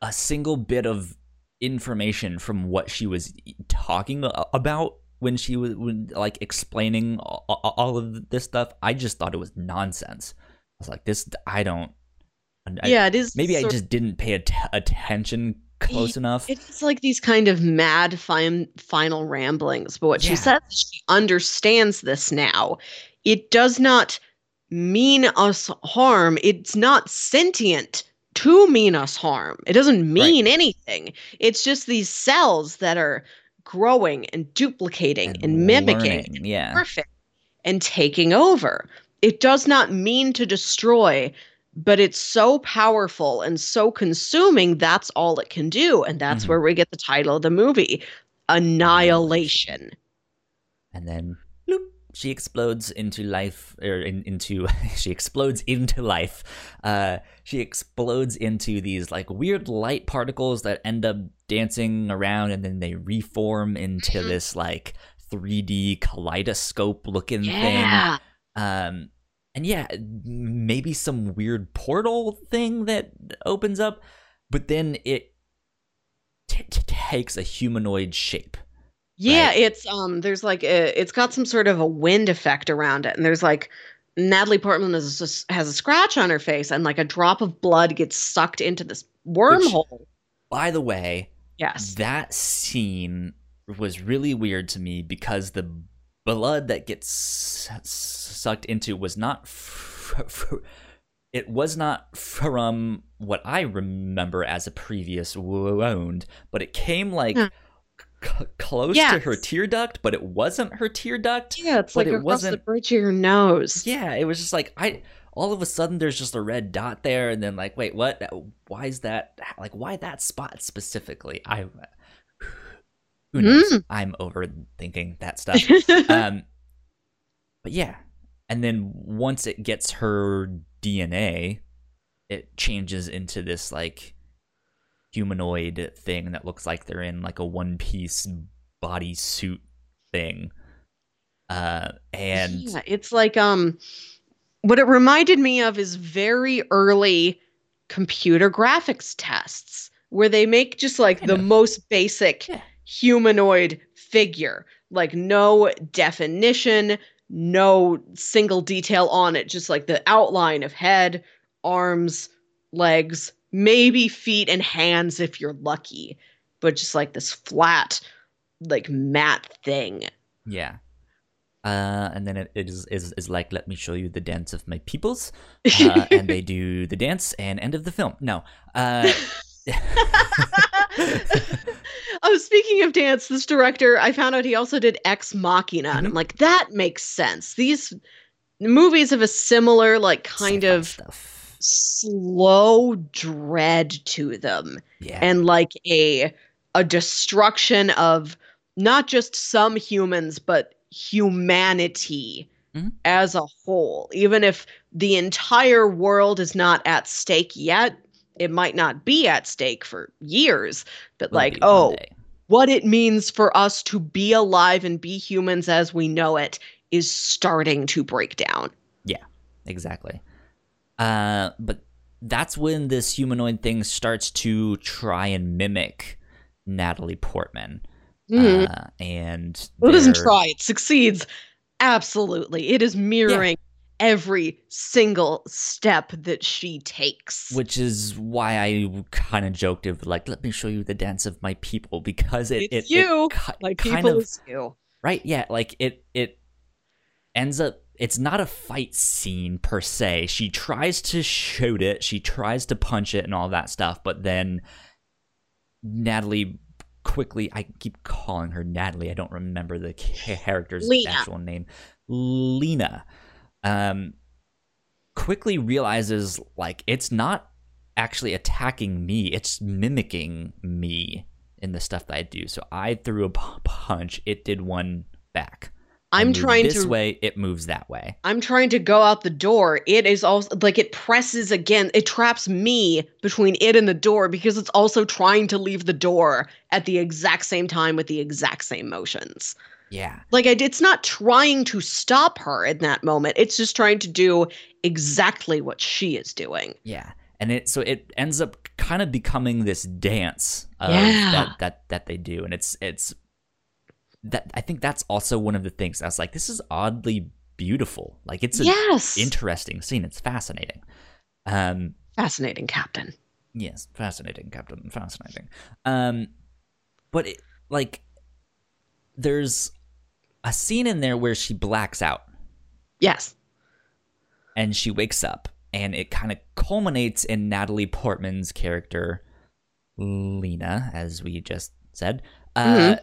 a single bit of information from what she was talking about when she was when, like explaining a- a- all of this stuff i just thought it was nonsense i was like this i don't I- yeah, it is. maybe i just didn't pay att- attention close enough It's like these kind of mad fin- final ramblings. But what Yeah. she says, she understands this now. It does not mean us harm. It's not sentient to mean us harm. It doesn't mean anything. It's just these cells that are growing and duplicating and, mimicking. learning, yeah perfect and taking over. It does not mean to destroy, but it's so powerful and so consuming. That's all it can do. And that's Mhm. where we get the title of the movie Annihilation. and then she explodes into life or in, into *laughs* she explodes into life uh she explodes into these like weird light particles that end up dancing around and then they reform into Mhm. this like 3d kaleidoscope looking Yeah. thing um and yeah maybe some weird portal thing that opens up but then it t- t- takes a humanoid shape Yeah, Right. it's um there's like a, it's got some sort of a wind effect around it and there's like Natalie Portman is just, has a scratch on her face and like a drop of blood gets sucked into this wormhole. by the way yes. that scene was really weird to me because the blood that gets sucked into was not f- f- it was not from what I remember as a previous wound, but it came like. C- close to her tear duct, but it wasn't her tear duct. Yeah, it's like it across the wasn't- bridge of your nose. Yeah, it was just like I all of a sudden there's just a red dot there and then like wait, what? Why is that like why that spot specifically? I who knows? Mm. I'm overthinking that stuff. *laughs* um but yeah. And then once it gets her DNA, it changes into this like humanoid thing that looks like they're in like a one piece body suit thing. Uh and yeah, it's like um what it reminded me of is very early computer graphics tests where they make just like the of. most basic Yeah. humanoid figure like no definition no single detail on it just like the outline of head arms legs maybe feet and hands if you're lucky but just like this flat like matte thing Yeah. Uh, and then it, it is, is is like, let me show you the dance of my peoples, *laughs* uh, and they do the dance and end of the film. No, uh, *laughs* oh, speaking of dance, this director, I found out he also did Ex Machina, and I'm like, that makes sense. These movies have a similar, like, kind of stuff. Slow dread to them, Yeah, and like a a destruction of not just some humans, but humanity Mhm. as a whole. Even if the entire world is not at stake yet, it might not be at stake for years. But will like, oh, day. what it means for us to be alive and be humans as we know it is starting to break down. Yeah exactly. Uh, but that's when this humanoid thing starts to try and mimic Natalie Portman. Mhm. Uh, and it doesn't try, it succeeds. Absolutely. It is mirroring every single step that she takes. which is why I kind of joked of like, let me show you the dance of my people because it It's it, it you, ki- like kind people of you. right, yeah, like it it ends up. It's not a fight scene per se. She tries to shoot it, she tries to punch it, and all that stuff, but then Natalie quickly. I keep calling her Natalie. I don't remember the character's Lena. actual name. Lena. Um, quickly realizes like it's not actually attacking me; it's mimicking me in the stuff that I do. So I threw a punch. It did one back. I'm trying this to way. It moves that way. I'm trying to go out the door. It is also like it presses again. It traps me between it and the door because it's also trying to leave the door at the exact same time with the exact same motions. Yeah. Like I, it's not trying to stop her in that moment. It's just trying to do exactly what she is doing. Yeah. And it so it ends up kind of becoming this dance Yeah. that that that they do and it's it's that I think that's also one of the things I was like this is oddly beautiful. Like it's an yes. interesting scene. It's fascinating. Um Fascinating, Captain. yes, fascinating, Captain, fascinating. Um but it, like there's a scene in there where she blacks out Yes. and she wakes up and it kind of culminates in Natalie Portman's character Lena as we just said uh Mhm.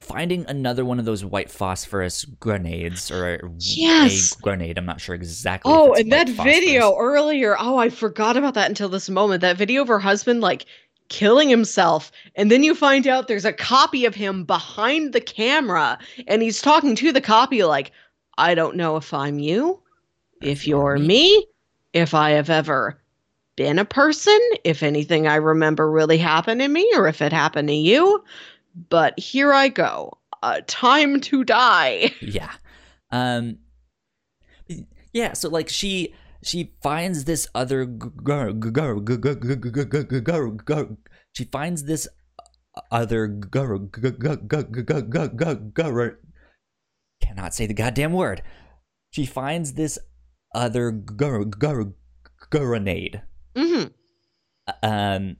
Finding another one of those white phosphorus grenades or Yes. a grenade I'm not sure exactly Oh, and that phosphorus. video earlier. Oh, I forgot about that until this moment. That video of her husband like killing himself. And then you find out there's a copy of him behind the camera. And he's talking to the copy like, I don't know if I'm you, if you're me, if I have ever been a person, if anything I remember really happened to me, or if it happened to you. But here I go. Uh, time to die. yeah um yeah so like she she finds this other girl girl girl girl she finds this other girl girl cannot say the goddamn word she finds this other girl girl grenade hmm um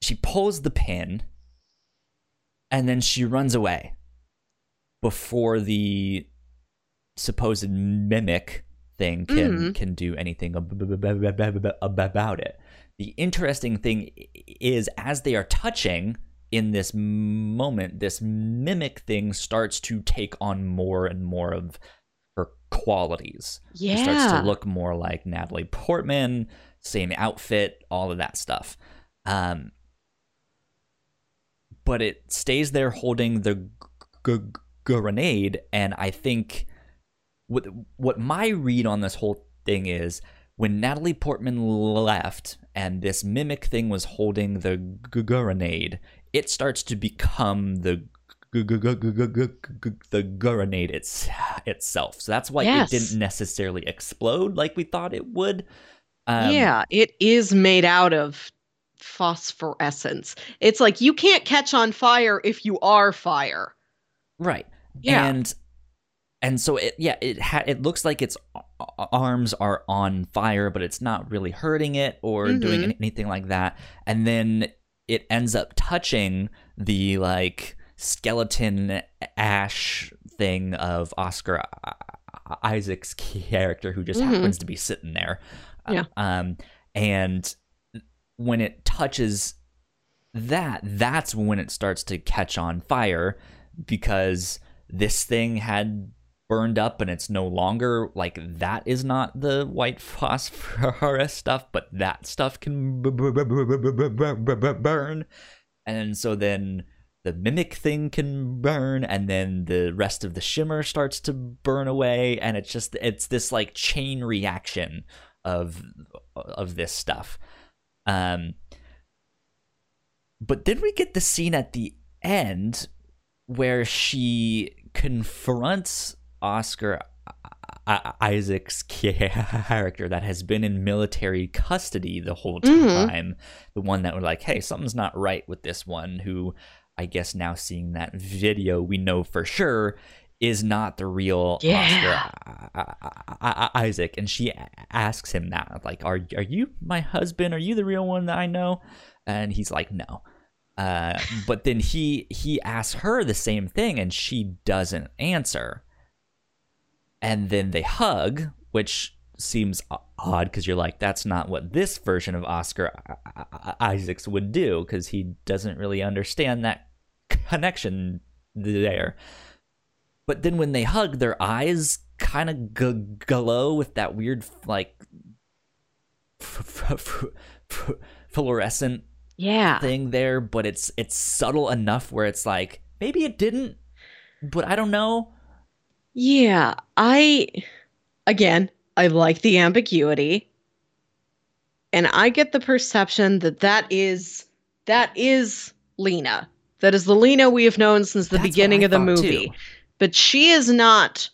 she pulls the pin and then she runs away before the supposed mimic thing can Mhm. can do anything ab- ab- ab- ab- ab- ab- about it the interesting thing is as they are touching in this moment this mimic thing starts to take on more and more of her qualities Yeah. it starts to look more like Natalie Portman, same outfit, all of that stuff. Um, but it stays there holding the g- g- grenade, and I think what what my read on this whole thing is when Natalie Portman left and this mimic thing was holding the g- grenade, it starts to become the the grenade it's, itself. So that's why Yes. it didn't necessarily explode like we thought it would. Um, yeah, it is made out of phosphorescence. It's like you can't catch on fire if you are fire. Right. Yeah. And and so it yeah, it ha- it looks like its arms are on fire, but it's not really hurting it or doing Mhm. any- anything like that. And then it ends up touching the like skeleton ash thing of Oscar Isaac's character who just Mhm. happens to be sitting there. Yeah. Um, and when it touches that, that's when it starts to catch on fire because this thing had burned up and it's no longer like that is not the white phosphorus stuff, but that stuff can burn. And so then the mimic thing can burn and then the rest of the shimmer starts to burn away and it's just it's this like chain reaction of of this stuff um but then we get the scene at the end where she confronts Oscar Isaac's character that has been in military custody the whole Mhm. time. The one that were like, hey, something's not right with this one, who I guess now seeing that video, we know for sure is not the real Yeah. Oscar Isaac. And she asks him that, like, are, are you my husband? Are you the real one that I know? And he's like, no. Uh, but then he he asks her the same thing, and she doesn't answer. And then they hug, which seems odd because you're like, that's not what this version of Oscar Isaacs would do because he doesn't really understand that connection there. But then when they hug, their eyes kind of g- glow with that weird, like, f- f- f- fluorescent Yeah. thing there, but it's it's subtle enough where it's like maybe it didn't, but I don't know. Yeah. I, again, I like the ambiguity. And I get the perception that that is, that is Lena. That is the Lena we have known since the That's beginning of the movie. too. But she is not,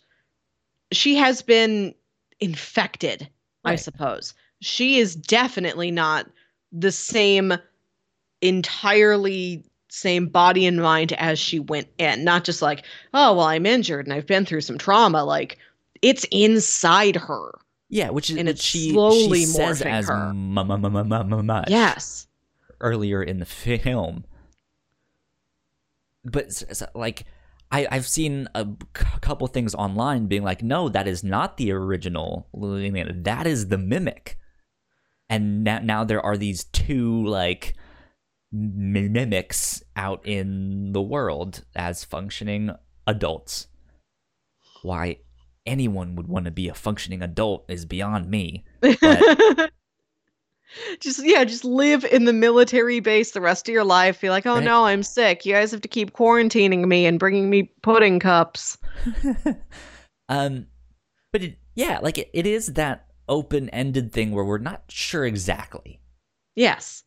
she has been infected, I suppose. She is definitely not the same entirely same body and mind as she went in. Not just like, oh, well, I'm injured and I've been through some trauma. Like, it's inside her. Yeah, which is And it's she slowly she says as her. mu- mu- mu- mu- mu- mu- much Yes. earlier in the film. But like I I've seen a c- couple things online being like, no, that is not the original. That is the mimic. And now now there are these two like mimics out in the world as functioning adults. Why anyone would want to be a functioning adult is beyond me. But- *laughs* *laughs* just yeah, just live in the military base the rest of your life. Be like, oh Right. no, I'm sick. You guys have to keep quarantining me and bringing me pudding cups. *laughs* um, but it, yeah, like it, it is that open-ended thing where we're not sure exactly. Yes.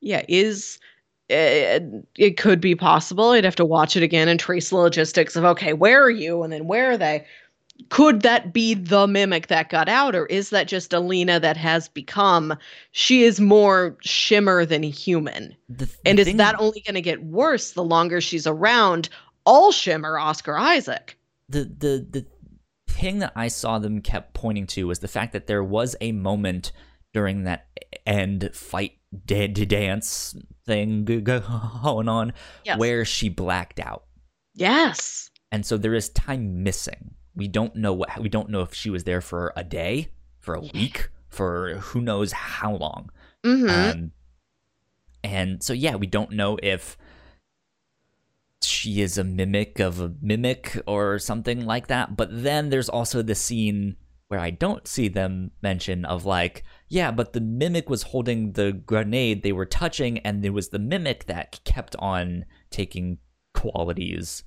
Yeah, is uh, it could be possible. I'd have to watch it again and trace the logistics of okay, where are you, and then where are they? Could that be the mimic that got out, or is that just Alina that has become? She is more shimmer than human, The, the and is that only going to get worse the longer she's around? All shimmer, Oscar Isaac. the the the thing that I saw them kept pointing to was the fact that there was a moment during that end fight dead da- dance thing going on Yes. where she blacked out. Yes. and so there is time missing. We don't know what we don't know if she was there for a day, for a week, for who knows how long. hmm Um, and so yeah, we don't know if she is a mimic of a mimic or something like that. But then there's also the scene where I don't see them mention of like, yeah, but the mimic was holding the grenade they were touching, and it was the mimic that kept on taking qualities.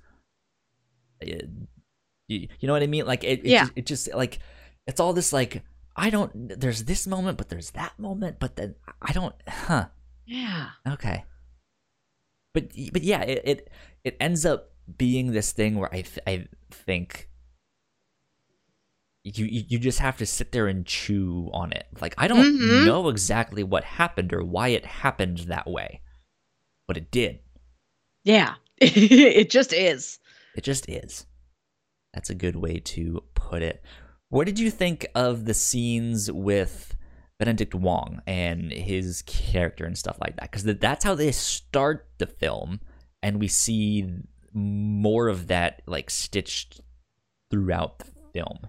You, you know what I mean? Like it, it Yeah. just, it just like it's all this like I don't. There's this moment, but there's that moment, but then I don't. Huh. yeah. Okay. But but yeah, it it, it ends up being this thing where I th- I think you, you just have to sit there and chew on it. Like I don't Mhm. know exactly what happened or why it happened that way, but it did. Yeah. *laughs* it just is. It just is. That's a good way to put it. What did you think of the scenes with Benedict Wong and his character and stuff like that? Because that's how they start the film, and we see more of that like stitched throughout the film.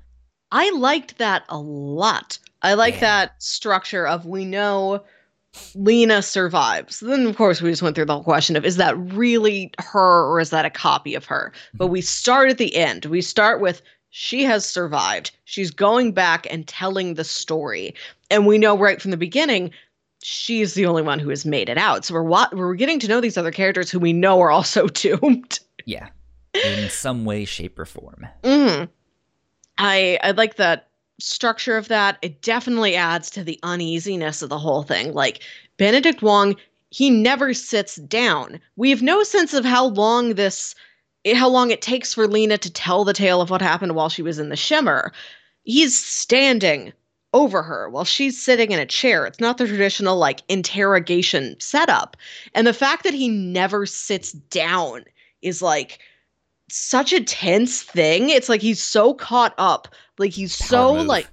I liked that a lot. I like Yeah. that structure of we know Lena survives. Then of course we just went through the whole question of is that really her or is that a copy of her? But we start at the end. We start with she has survived. She's going back and telling the story. And we know right from the beginning she's the only one who has made it out. So we're wa- we're getting to know these other characters who we know are also *laughs* doomed. Yeah. In some way, shape, or form. hmm I I like that structure of that. It definitely adds to the uneasiness of the whole thing. Like Benedict Wong, he never sits down. We have no sense of how long this how long it takes for Lena to tell the tale of what happened while she was in the shimmer. He's standing over her while she's sitting in a chair. It's not the traditional like interrogation setup. And the fact that he never sits down is like such a tense thing. It's like he's so caught up. Like he's so move. like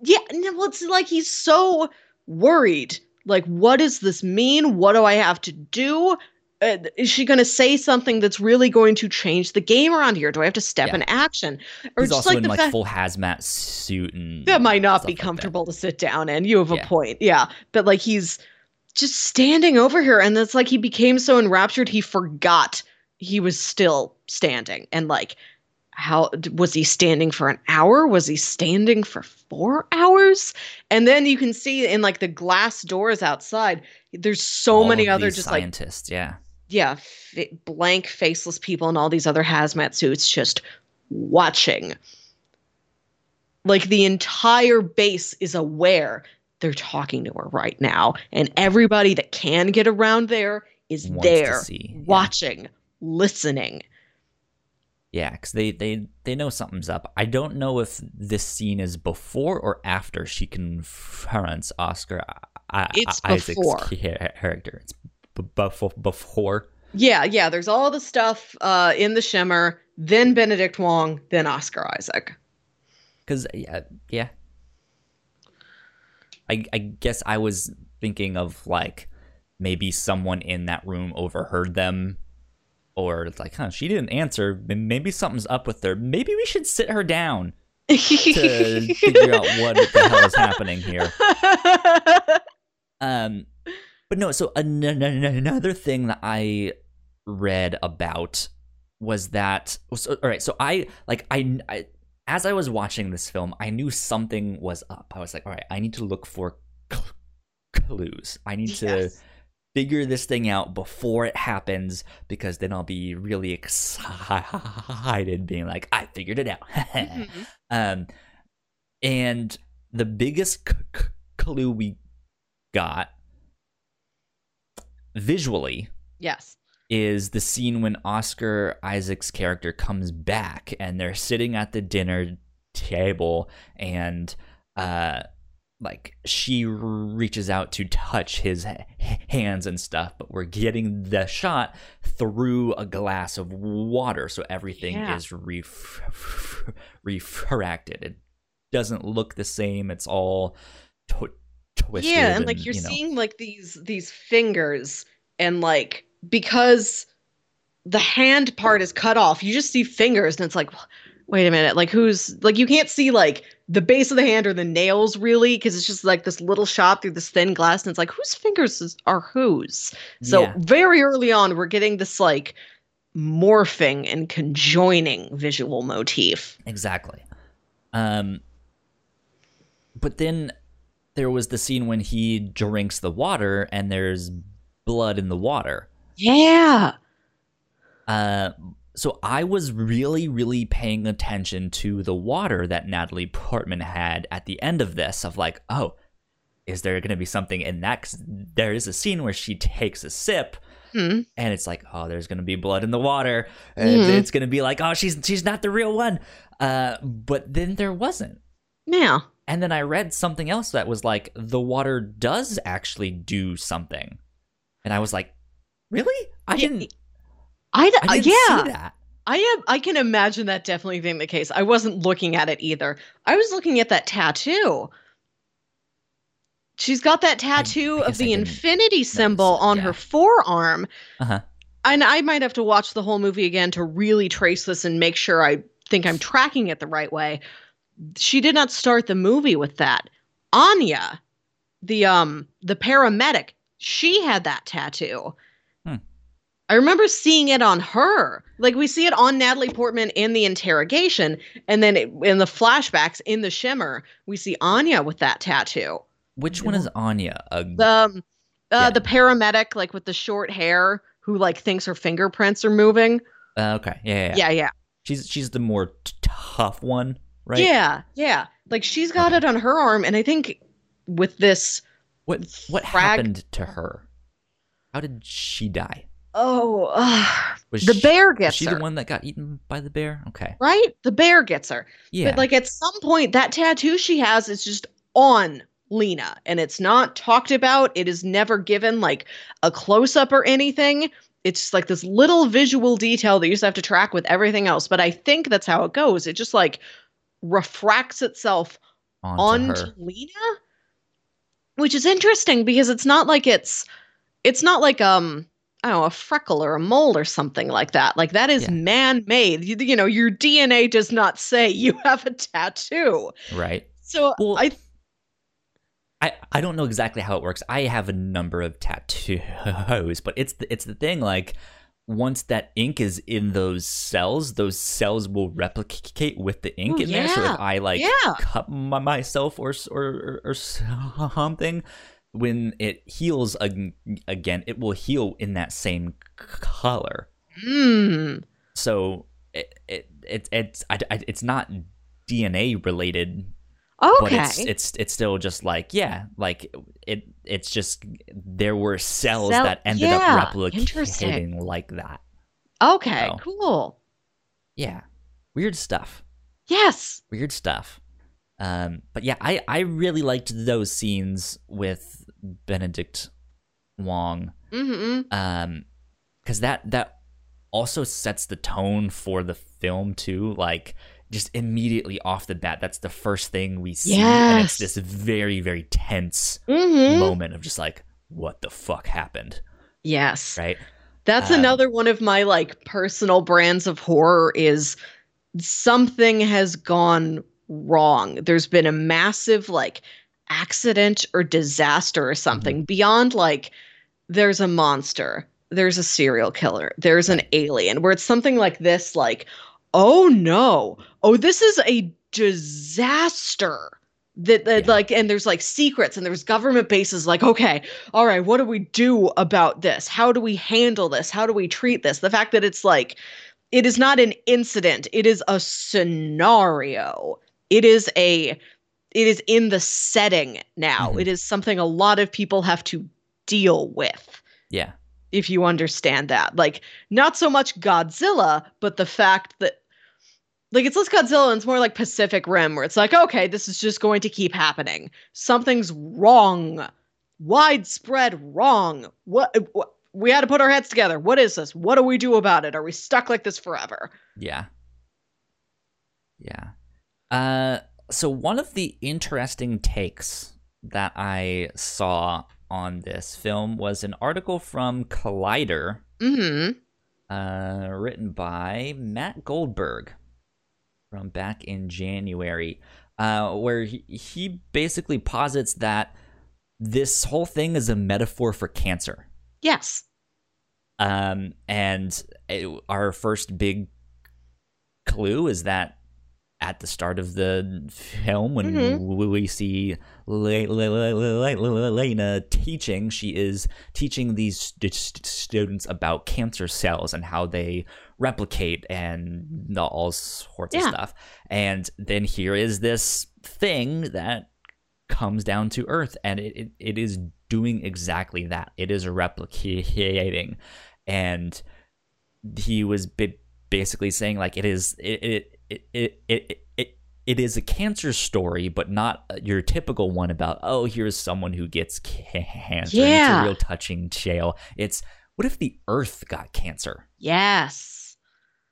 yeah, no, well, it's like he's so worried. Like, what does this mean? What do I have to do? Uh, is she going to say something that's really going to change the game around here? Do I have to step Yeah. in action? Or He's just also like in the like fact full hazmat suit and that might not be like comfortable to sit down in. You have a Yeah. point. Yeah. But like he's just standing over here and it's like he became so enraptured he forgot he was still standing and like how was he standing for an hour was he standing for 4 hours and then you can see in like the glass doors outside there's so All many other just like scientists. yeah. yeah, fa- blank faceless people and all these other hazmat suits just watching. Like the entire base is aware they're talking to her right now, and everybody that can get around there is Wants there see, yeah. watching, listening. Yeah, because they, they they know something's up. I don't know if this scene is before or after she confronts Oscar I- I- It's Isaac's before. *laughs* character. It's b- before. Before. Yeah, yeah, there's all the stuff uh, in the shimmer, then Benedict Wong, then Oscar Isaac. Because yeah, yeah. I I guess I was thinking of like maybe someone in that room overheard them, or it's like, huh, she didn't answer. Maybe something's up with her. Maybe we should sit her down *laughs* to figure out what the hell is happening here. Um, but no. So an- an- an- another thing that I read about was that. So, all right. So I like I, I as I was watching this film, I knew something was up. I was like, all right, I need to look for cl- clues. I need to Yes. Figure this thing out before it happens because then I'll be really excited, being like, I figured it out. Mhm. *laughs* Um, and the biggest c- c- clue we got visually Yes. is the scene when Oscar Isaac's character comes back and they're sitting at the dinner table and uh like she reaches out to touch his hands and stuff but we're getting the shot through a glass of water so everything Yeah. is ref- *laughs* refracted it doesn't look the same it's all tw- twisted yeah and like you're you know. seeing like these these fingers and like because the hand part is cut off you just see fingers and it's like wait a minute like who's like you can't see like the base of the hand or the nails really because it's just like this little shot through this thin glass and it's like whose fingers is, are whose so Yeah. very early on we're getting this like morphing and conjoining visual motif Exactly. Um, but then there was the scene when he drinks the water and there's blood in the water. yeah Uh, so I was really, really paying attention to the water that Natalie Portman had at the end of this. Of like, oh, is there going to be something in that? 'Cause there is a scene where she takes a sip hmm. and it's like, oh, there's gonna be blood in the water, and Mhm. it's gonna be like, oh, she's she's not the real one. Uh, but then there wasn't. yeah And then I read something else that was like the water does actually do something, and I was like, really? I didn't. I, d- I didn't yeah see that. I am. I can imagine that definitely being the case. I wasn't looking at it either. I was looking at that tattoo. She's got that tattoo I of the infinity symbol on yeah. her forearm. Uh huh. and I might have to watch the whole movie again to really trace this and make sure I think I'm tracking it the right way. She did not start the movie with that. Anya, the um the paramedic, she had that tattoo. I remember seeing it on her. Like we see it on Natalie Portman in the interrogation, and then it, in the flashbacks in the Shimmer, we see Anya with that tattoo. Which one is Anya? A, The um, uh, Yeah. the paramedic, like with the short hair, who like thinks her fingerprints are moving. uh, okay, yeah, yeah, yeah. Yeah, She's she's the more t- tough one, right? yeah, yeah. Like she's got it on her arm, and I think with this, What what Frag- happened to her? How did she die? Oh, uh, the she, bear gets she her. She the one that got eaten by the bear? Okay. right? The bear gets her. Yeah. But like at some point, that tattoo she has is just on Lena, and it's not talked about. It is never given like a close up or anything. It's just like this little visual detail that you just have to track with everything else. But I think that's how it goes. It just like refracts itself onto onto. Lena, which is interesting because it's not like it's it's not like um I don't know a freckle or a mole or something like that. Like that is Yeah. man made. You, you know, your DNA does not say *laughs* you have a tattoo. Right. So Well, I I, I don't know exactly how it works. I have a number of tattoos, but it's the, it's the thing like once that ink is in those cells, those cells will replicate with the ink Ooh, in there. So if I like Yeah. cut my, myself or or or something, when it heals ag- again, it will heal in that same color. mm, So it, it, it it's I, I, it's not DNA related okay. but it's it's it's still just like yeah like it it's just there were cells Cell- that ended yeah, up replicating like that okay, so. cool. yeah weird stuff Yes. weird stuff um but yeah i i really liked those scenes with benedict wong Mm-hmm. um because that that also sets the tone for the film too like just immediately off the bat that's the first thing we see and it's this very very tense Mm-hmm. moment of just like what the fuck happened Yes. right That's Um, another one of my like personal brands of horror is something has gone wrong. There's been a massive like accident or disaster or mm-hmm. something beyond like there's a monster, there's a serial killer, there's an alien where it's something like this like oh no. Oh this is a disaster. That, that Yeah. like and there's like secrets and there's government bases like okay all right, what do we do about this? How do we handle this? How do we treat this? The fact that it's like, it is not an incident, it is a scenario. It is a, it is in the setting now. Mhm. It is something a lot of people have to deal with. yeah If you understand that, like, not so much Godzilla, but the fact that, like, it's less Godzilla and it's more like Pacific Rim, where it's like, okay, this is just going to keep happening. Something's wrong widespread wrong. What, what we had to put our heads together. What is this? What do we do about it? Are we stuck like this forever? yeah yeah uh so one of the interesting takes that i saw on this film was an article from collider Mm-hmm. uh, written by Matt Goldberg from back in January, uh, where he, he basically posits that this whole thing is a metaphor for cancer. Yes. Um, and it- our first big clue is that at the start of the film, when Mhm. we see Le- Le- Le- Le- Le- Lena teaching, she is teaching these st- st- students about cancer cells and how they replicate and all sorts of stuff. And then here is this thing that comes down to Earth, and it, it, it is doing exactly that. It is replicating, and he was basically saying like it is it it it it. it, it it is a cancer story, but not your typical one about oh, here's someone who gets cancer. and It's a real touching tale. It's what if the Earth got cancer? Yes.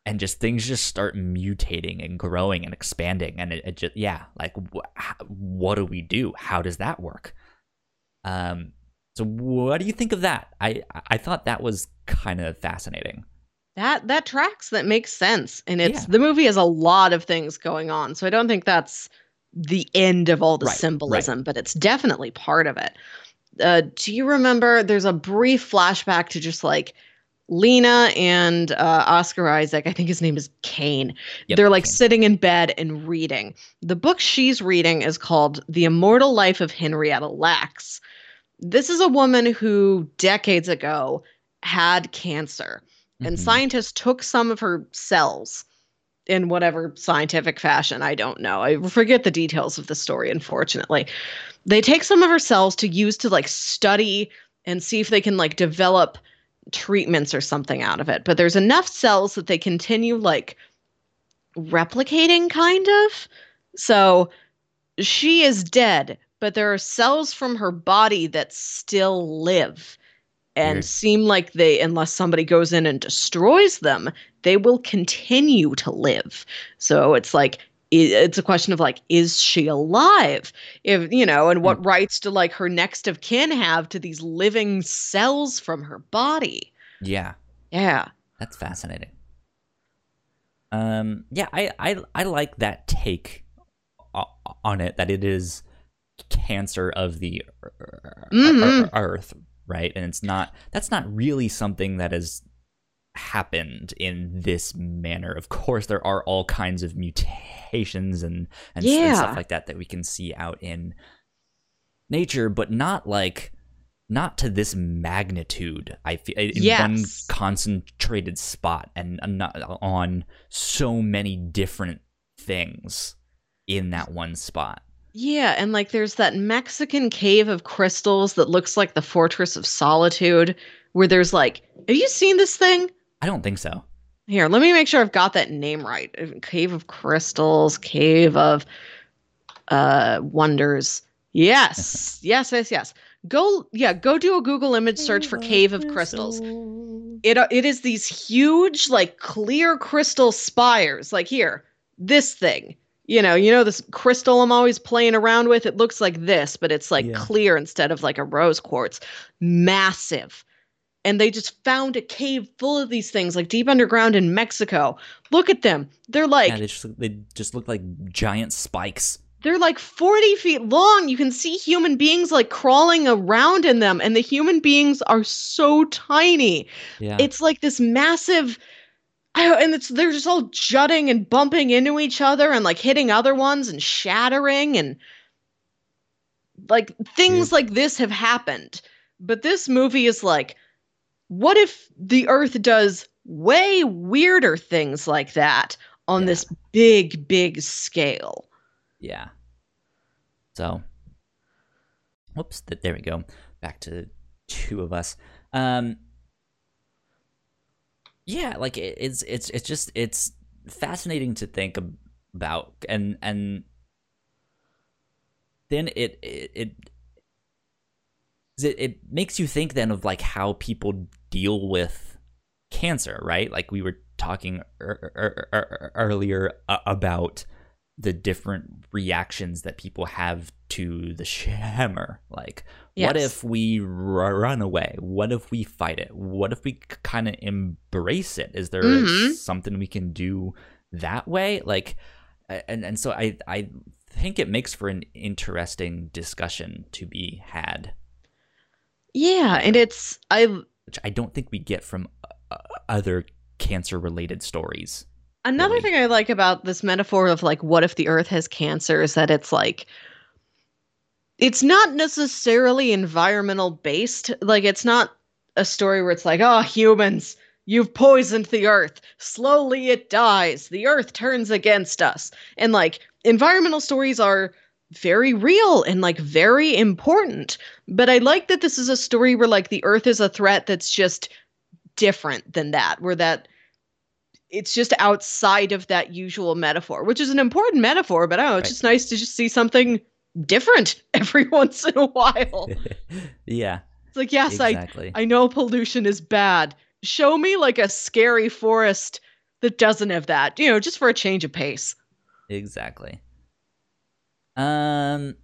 and just things just start mutating and growing and expanding and it, it just yeah like wh- what do we do how does that work um So what do you think of that? I I thought that was kind of fascinating. That that tracks. That makes sense. And it's Yeah. the movie has a lot of things going on. So I don't think that's the end of all the Right, right. symbolism, but it's definitely part of it. Uh, do you remember there's a brief flashback to just like Lena and uh, Oscar Isaac, I think his name is Kane. Yep, They're like Kane. sitting in bed and reading. The book she's reading is called The Immortal Life of Henrietta Lacks. This is a woman who decades ago had cancer, and Mhm. scientists took some of her cells in whatever scientific fashion. I don't know. I forget the details of the story, unfortunately. They take some of her cells to use to like study and see if they can like develop treatments or something out of it. But there's enough cells that they continue like replicating, kind of. So she is dead, but there are cells from her body that still live and Weird. seem like they, unless somebody goes in and destroys them, they will continue to live. So it's like, it's a question of like, is she alive? If, you know, and what rights do like her next of kin have to these living cells from her body? Yeah, Yeah. that's fascinating. Um, yeah, I I I like that take on it that it is cancer of the ear- Mhm. earth, right? And it's not that's not really something that has happened in this manner. Of course, there are all kinds of mutations and and, s- and stuff like that that we can see out in nature, but not like not to this magnitude. I feel in one concentrated spot and and not on so many different things in that one spot. Yeah, and like there's that Mexican cave of crystals that looks like the Fortress of Solitude, where there's like, have you seen this thing? I don't think so. Here, let me make sure I've got that name right. Uh, Cave of Crystals, Cave of uh Wonders. Yes. *laughs* yes, yes, yes. Go yeah, go do a Google image search for Cave of Crystals. It uh, it is these huge like clear crystal spires. Like here, this thing. You know, you know this crystal I'm always playing around with. It looks like this, but it's like Yeah. clear instead of like a rose quartz. Massive. And they just found a cave full of these things, like deep underground in Mexico. Look at them. They're like yeah, they just they just look like giant spikes. they're like 40 feet long. You can see human beings like crawling around in them, and the human beings are so tiny. Yeah. It's like this massive I, and it's they're just all jutting and bumping into each other and like hitting other ones and shattering and like things like this have happened. But this movie is like what if the earth does way weirder things like that on Yeah. this big big scale? Yeah. So, whoops, th- there we go. Back to two of us. Um, yeah, like it, it's it's it's just it's fascinating to think about, and and then it it. it it, it makes you think then of like how people deal with cancer, right? Like we were talking er- er- er- er- earlier about the different reactions that people have to the *laughs* shimmer. Like, what if we r- run away? What if we fight it? What if we kind of embrace it? Is there Mhm. something we can do that way? Like, and and so I I think it makes for an interesting discussion to be had, Yeah, and it's I which I don't think we get from uh, other cancer related stories. Another really. thing I like about this metaphor of like, what if the earth has cancer is that it's like, it's not necessarily environmental based. Like, it's not a story where it's like, oh, humans, you've poisoned the earth. Slowly it dies. The earth turns against us. And like, environmental stories are very real and like very important. But I like that this is a story where like the earth is a threat that's just different than that, where that it's just outside of that usual metaphor, which is an important metaphor, but I don't know, it's Right. just nice to just see something different *laughs* every once in a while. *laughs* yeah, It's like, yes, exactly. I I know pollution is bad. Show me like a scary forest that doesn't have that, you know, just for a change of pace. Exactly. Um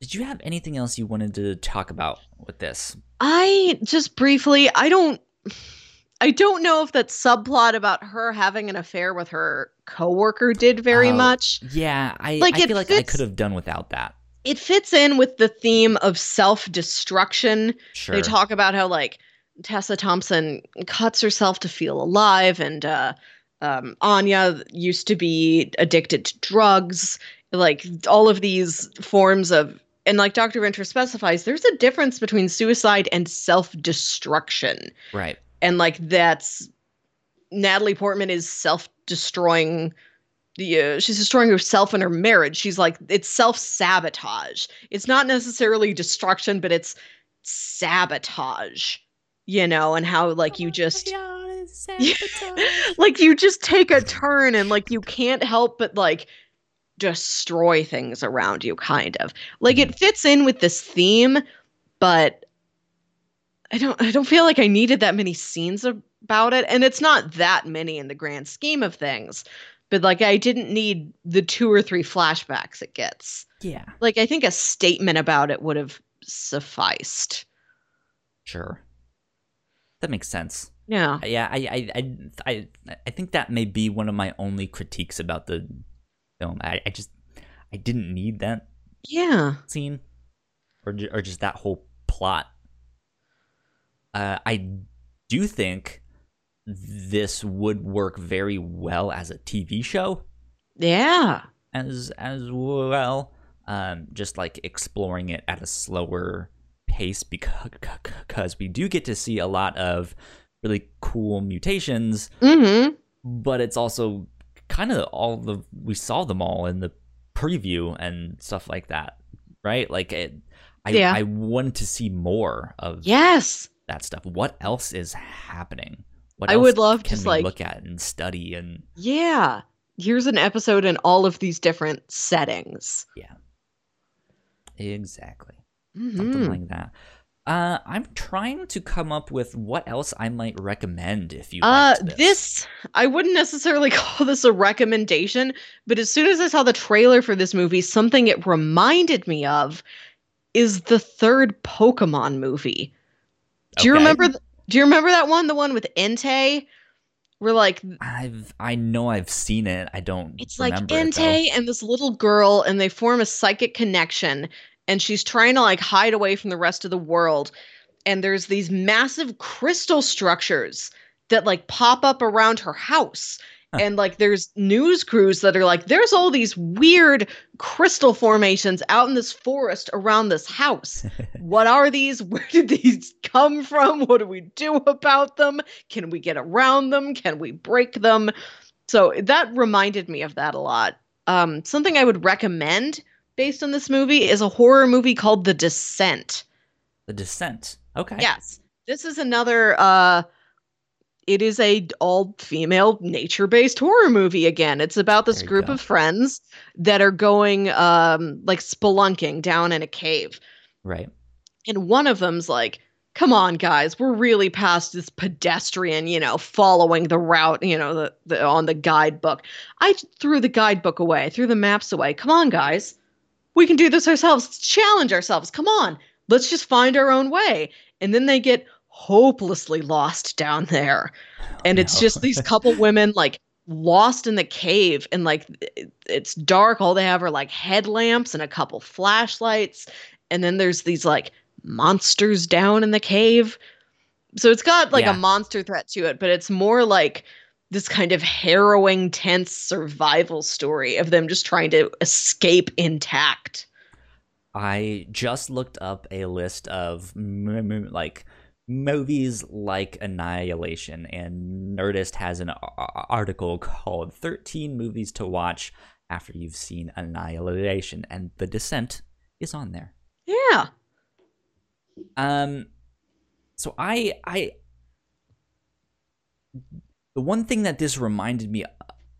Did you have anything else you wanted to talk about with this? I just briefly, I don't I don't know if that subplot about her having an affair with her coworker did very Oh, much. Yeah, I, Like, I feel like I could have done without that. It fits in with the theme of self-destruction. Sure. They talk about how like Tessa Thompson cuts herself to feel alive, and uh, um, Anya used to be addicted to drugs. Like all of these forms of, and like Dr. Ventress specifies, there's a difference between suicide and self-destruction, right. And like that's Natalie Portman is self-destroying. The, uh, she's destroying herself and her marriage. She's like it's self-sabotage. It's not necessarily destruction, but it's sabotage. You know, and how like you just *laughs* like you just take a turn and like you can't help but like destroy things around you kind of like it fits in with this theme but i don't i don't feel like i needed that many scenes about it and it's not that many in the grand scheme of things but like i didn't need the two or three flashbacks it gets yeah. like i think a statement about it would have sufficed Sure. That makes sense. yeah uh, Yeah, I, I, I, I, I think that may be one of my only critiques about the film. I, I just, I didn't need that yeah scene, or, or just that whole plot. Uh, I do think this would work very well as a TV show. yeah as as well. Um, just like exploring it at a slower pace because *laughs* because we do get to see a lot of really cool mutations, mm-hmm but it's also kind of all the we saw them all in the preview and stuff like that, right? Like it. I, Yeah. I want to see more of yes that stuff. What else is happening? What I would love just, like- look at and study and Yeah. Here's an episode in all of these different settings. Yeah, exactly. Mhm. something like that. Uh, I'm trying to come up with what else I might recommend if you Uh, this. this I wouldn't necessarily *laughs* call this a recommendation, but as soon as I saw the trailer for this movie, something it reminded me of is the third Pokemon movie. Do you Okay. remember? th- do you remember that one? The one with Entei, where like I've I know I've seen it. I don't. It's like remember it, and this little girl, and they form a psychic connection. And she's trying to like hide away from the rest of the world. And there's these massive crystal structures that like pop up around her house. *laughs* And like there's news crews that are like, there's all these weird crystal formations out in this forest around this house. *laughs* what are these? Where did these come from? What do we do about them? Can we get around them? Can we break them? So that reminded me of that a lot. Um, something I would recommend based on this movie is a horror movie called The Descent. The Descent. Okay. Yes, this is another. Uh, it is a all female nature based horror movie again. It's about this group go. of friends that are going um, like spelunking down in a cave. Right. And one of them's like, come on, guys, we're really past this pedestrian, you know, following the route, you know, the, the on the guidebook. I threw the guidebook away, I threw the maps away. Come on, guys. We can do this ourselves. Let's challenge ourselves. Come on. Let's just find our own way. And then they get hopelessly lost down there. And it's no. just these couple women like lost in the cave and like it's dark all they have are like headlamps and a couple flashlights and then there's these like monsters down in the cave so it's got like Yeah. a monster threat to it but it's more like this kind of harrowing tense survival story of them just trying to escape intact I just looked up a list of like movies like Annihilation, and Nerdist has an article called "13 Movies to Watch After You've Seen Annihilation," and The Descent is on there. yeah Um, so I I the one thing that this reminded me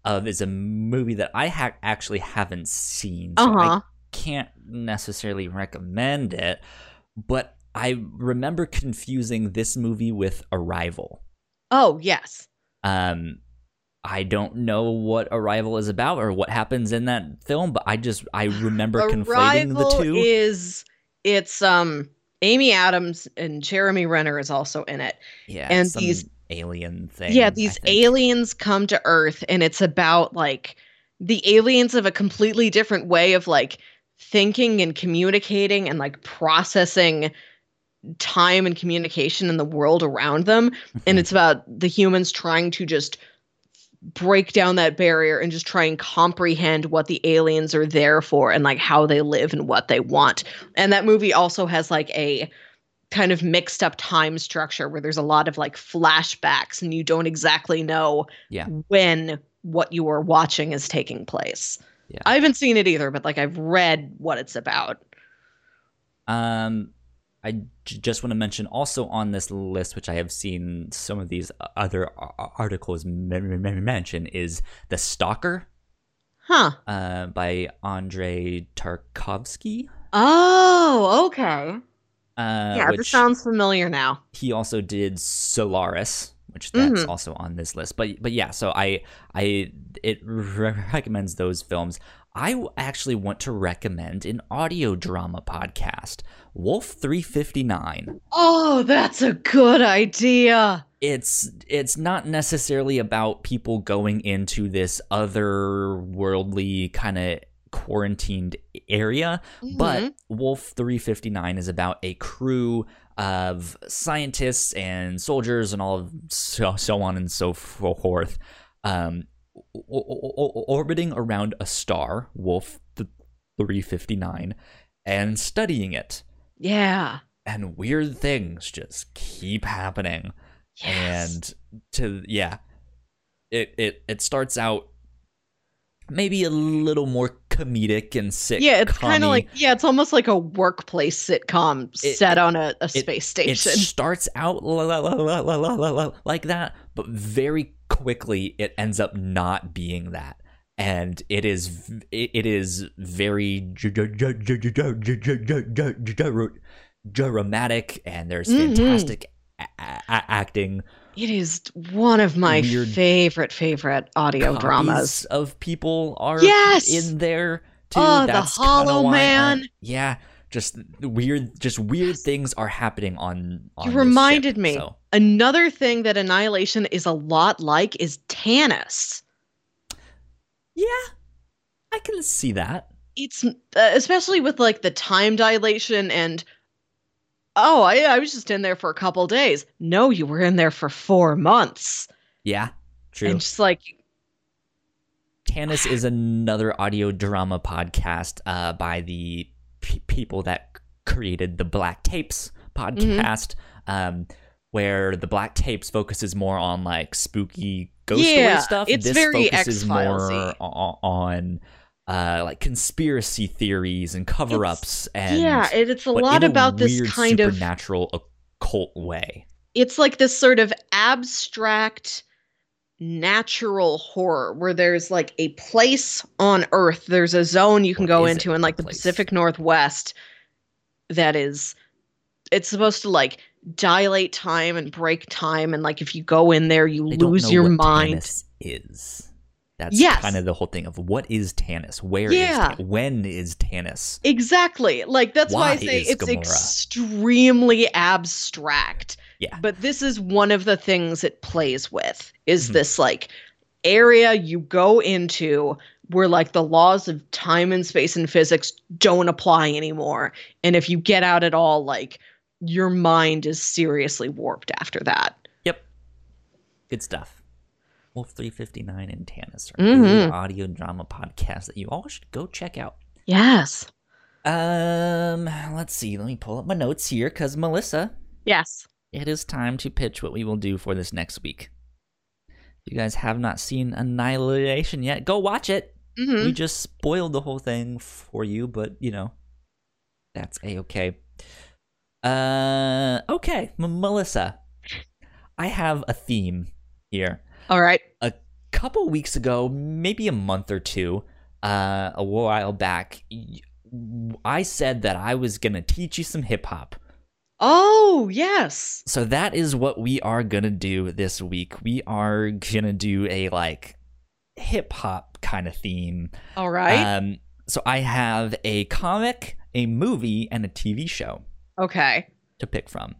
of is a movie that I ha- actually haven't seen. So uh-huh can't necessarily recommend it, but I remember confusing this movie with Arrival. oh yes Um, I don't know what Arrival is about or what happens in that film, but I just I remember conflating the Arrival two. is it's um Amy Adams and Jeremy Renner is also in it. yeah, and some these- alien things. yeah, these aliens come to Earth and it's about like the aliens have a completely different way of like thinking and communicating and like processing time and communication and the world around them and Mhm. it's about the humans trying to just break down that barrier and just try and comprehend what the aliens are there for and like how they live and what they want. And that movie also has like a kind of mixed up time structure where there's a lot of like flashbacks and you don't exactly know Yeah. when what you are watching is taking place. Yeah. I haven't seen it either, but like I've read what it's about. Um, I just want to mention also on this list, which I have seen some of these other articles m- m- m- mention, is The Stalker Huh. uh, by Andrei Tarkovsky. Oh, okay. Uh, yeah, this sounds familiar now. he also did Solaris, which that's Mhm. also on this list. But but yeah, so I I it re- recommends those films. I actually want to recommend an audio drama podcast, Wolf 359. Oh, that's a good idea. it's it's not necessarily about people going into this otherworldly kind of quarantined area but Mhm. wolf 359 is about a crew of scientists and soldiers and all of so, so on and so forth um orbiting around a star, Wolf 359, and studying it. Yeah. And weird things just keep happening. Yes. And to yeah. It it it starts out maybe a little more comedic and sick. Yeah, it's kind of like yeah, it's almost like a workplace sitcom it, set on a, a it, space station. It starts out la la la la, la, la, like that, but very quickly it ends up not being that and it is it is very dramatic and there's fantastic acting it is one of my favorite favorite audio dramas of people are yes! in there too. Oh, the Hollow Man. Yeah, just weird, just weird things are happening on. on You reminded ship, me. So. Another thing that Annihilation is a lot like is Tanis. Yeah, I can see that. It's uh, especially with like the time dilation and oh, I, I was just in there for a couple days. No, you were in there for four months. Yeah, true. And just like Tanis is another audio drama podcast uh, by the p- people that created the Black Tapes Mm-hmm. podcast, um, where the Black Tapes focuses more on like spooky ghost Yeah, story stuff. it's this very focuses X-Files-y. more on uh, like conspiracy theories and cover-ups and yeah, it, it's a lot about this kind of supernatural occult way. it's like this sort of abstract natural horror where there's like a place on earth there's a zone you can What go into in like the place? pacific northwest that is it's supposed to like dilate time and break time and like if you go in there you don't lose your mind is. That's Yes. kind of the whole thing of what is Tanis? Where is Yeah. Tan- when is Tanis? exactly like that's why, Why i say it's Gamora? extremely abstract Yeah. but this is one of the things it plays with is Mhm. this like area you go into where like the laws of time and space and physics don't apply anymore and if you get out at all like your mind is seriously warped after that Yep. Good stuff. Wolf 359 and Tanis are Mhm. good audio drama podcast that you all should go check out. yes Um, let's see. Let me pull up my notes here because Melissa, yes it is time to pitch what we will do for this next week. If you guys have not seen Annihilation yet, go watch it. hmm We just spoiled the whole thing for you, but you know, that's a okay. Uh, okay, M- Melissa, I have a theme here. all right A couple weeks ago, maybe a month or two, uh, a while back, I said that I was gonna teach you some hip hop. Oh yes So that is what we are gonna do this week. We are gonna do a like hip hop kind of theme. All right. Um, so I have a comic, a movie, and a TV show okay. to pick from.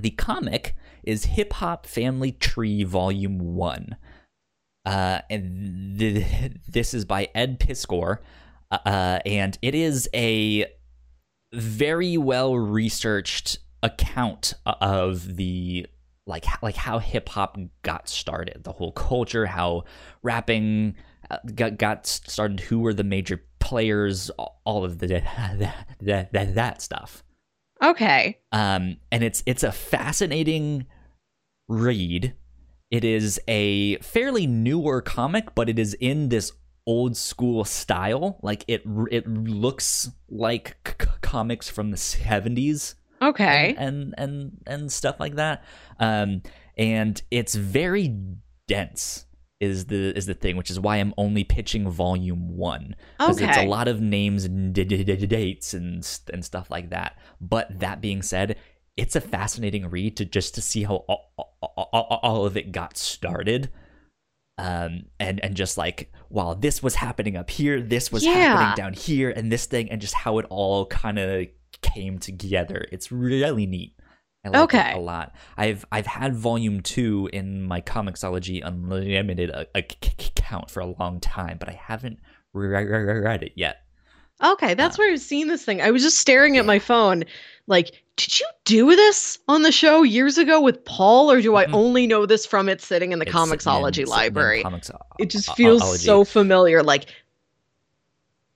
The comic is Hip Hop Family Tree Volume 1. Uh, and th- *laughs* this is by Ed Piskor. Uh, and it is a very well researched account of the like like how hip hop got started, the whole culture, how rapping uh, got got started, who were the major players, all of the *laughs* that that, that, that stuff. Okay. Um, and it's it's a fascinating read. It is a fairly newer comic, but it is in this old school style. Like it it looks like c- comics from the seventies. Okay. And, and and and stuff like that. Um, and it's very dense is the is the thing, which is why I'm only pitching volume one because it's a lot of names and d- d- d- dates and and stuff like that. But that being said, it's a fascinating read to just to see how all, all- all of it got started. Um and and just like while this was happening up here, this was Yeah. happening down here, and this thing, and just how it all kind of came together. It's really neat. I like Okay. it a lot. I've I've had volume two in my Comixology Unlimited account for a long time, but I haven't re- re- re- read it yet. Okay, that's where I've seen this thing. I was just staring at my phone, like, did you do this on the show years ago with Paul, or do I Mhm. only know this from it sitting in the It's sitting in- sitting in library? Comics- it just feels ology. so familiar. Like,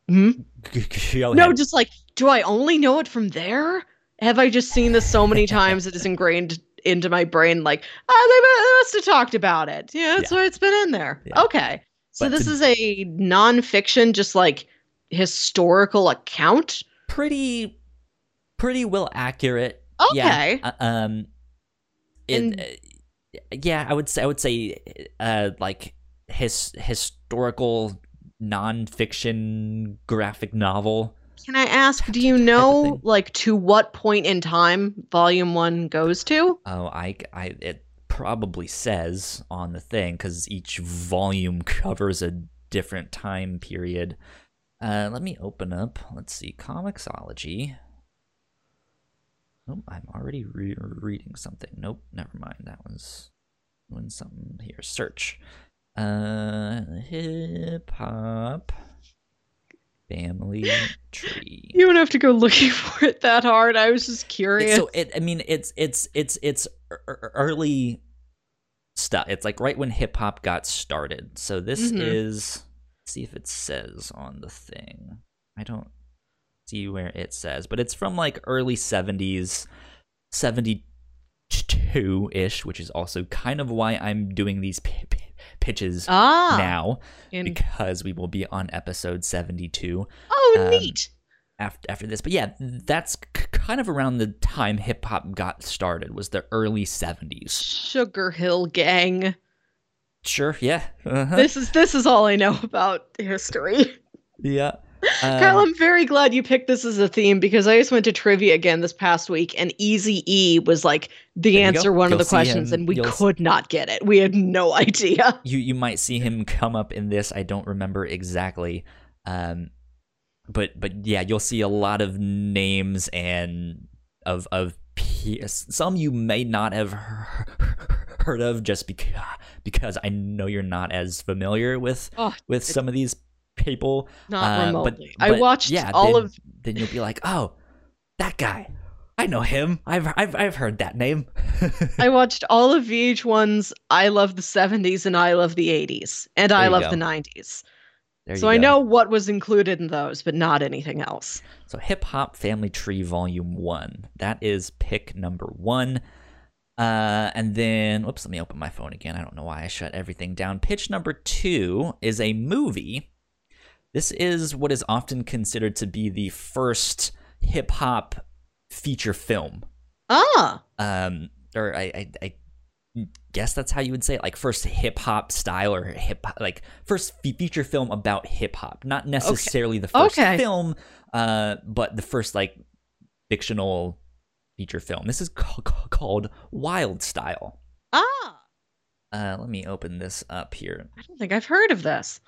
hmm? *laughs* No, just like, do I only know it from there? Have I just seen this so many times it is *laughs* ingrained into my brain? Like, oh, they they must have talked about it. Yeah, that's Yeah. why it's been in there. Yeah. Okay, so But this to- is a nonfiction, just like historical account. pretty pretty well accurate. Okay. Yeah. uh, um it, And- uh, yeah, I would say I would say uh like his historical nonfiction graphic novel. Can I ask, do you know like to what point in time volume one goes to? Oh, I, I, it probably says on the thing because each volume covers a different time period. Uh, let me open up. Let's see, Comixology. Oh, I'm already re- reading something. Nope, never mind. That was doing something here. Search. Uh, hip hop family *laughs* tree. You don't have to go looking *laughs* for it that hard. I was just curious. so it i mean it's it's it's it's ear- ear- early stuff it's like right when hip hop got started so this Mhm. is let's see if it says on the thing i don't see where it says but it's from like early 70s 72-ish which is also kind of why i'm doing these p- p- pitches ah, now in- because we will be on episode 72 oh, um, neat. after after this. But yeah, that's k- kind of around the time hip hop got started. Was the early seventies. Sugar Hill Gang. Sure. Yeah. Uh-huh. This is this is all I know about history. yeah. Kyle, Um, I'm very glad you picked this as a theme because I just went to trivia again this past week, and Easy E was like the answer one You'll of the questions, him- and we you'll could not get it. We had no *laughs* idea. you you might see him come up in this. I don't remember exactly. Um, but but yeah, you'll see a lot of names and of of some you may not have heard of just because because I know you're not as familiar with Oh, with some of these people. not Uh, but- remotely. I watched yeah, all then- of then you'll be like, oh, that guy. I know him. I've I've I've heard that name. *laughs* I watched all of VH1's I Love the 70s and I Love the 80s and I Love go. the 90s. There So I know what was included in those, but not anything else. So Hip Hop Family Tree Volume One. That is pick number one. Uh, and then, whoops, let me open my phone again. I don't know why I shut everything down. Pitch number two is a movie. This is what is often considered to be the first hip hop feature film. Ah, um or I, I I guess that's how you would say it like first hip hop style or hip like first fe- feature film about hip hop not necessarily the first Okay. film uh but the first like fictional feature film this is ca- ca- called Wild Style ah. Uh, let me open this up here. I don't think I've heard of this.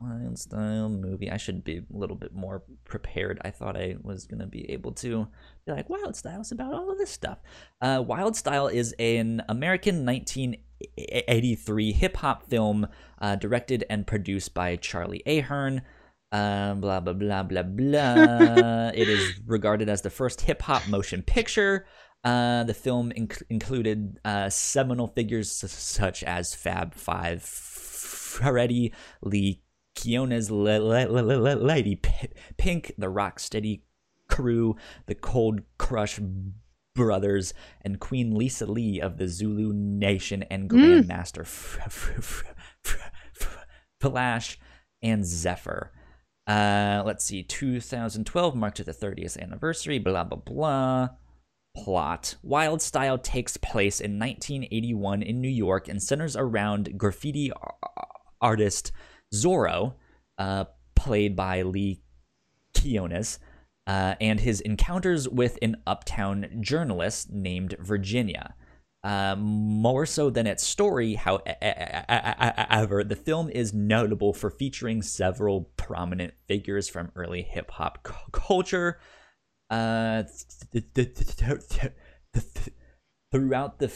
Wild Style movie. I should be a little bit more prepared. I thought I was gonna be able to be like Wild Style is about all of this stuff. Uh, Wild Style is an American 1983 hip hop film uh, directed and produced by Charlie Ahearn. Um, blah blah blah blah blah. *laughs* it is regarded as the first hip hop motion picture. Uh, the film inc- included uh, seminal figures such as Fab Five, Freddy Lee Quinones, Lady Pink, the Rocksteady Crew, the Cold Crush Brothers, and Queen Lisa Lee of the Zulu Nation, and Grandmaster Flash and Zephyr. Uh, let's see, 2012 marked the 30th anniversary, blah, blah, blah. Plot Wild Style takes place in 1981 in New York and centers around graffiti artist Zorro, uh, played by Lee Quinones, uh, and his encounters with an uptown journalist named Virginia. Uh, more so than its story, however, the film is notable for featuring several prominent figures from early hip hop culture. Uh, throughout the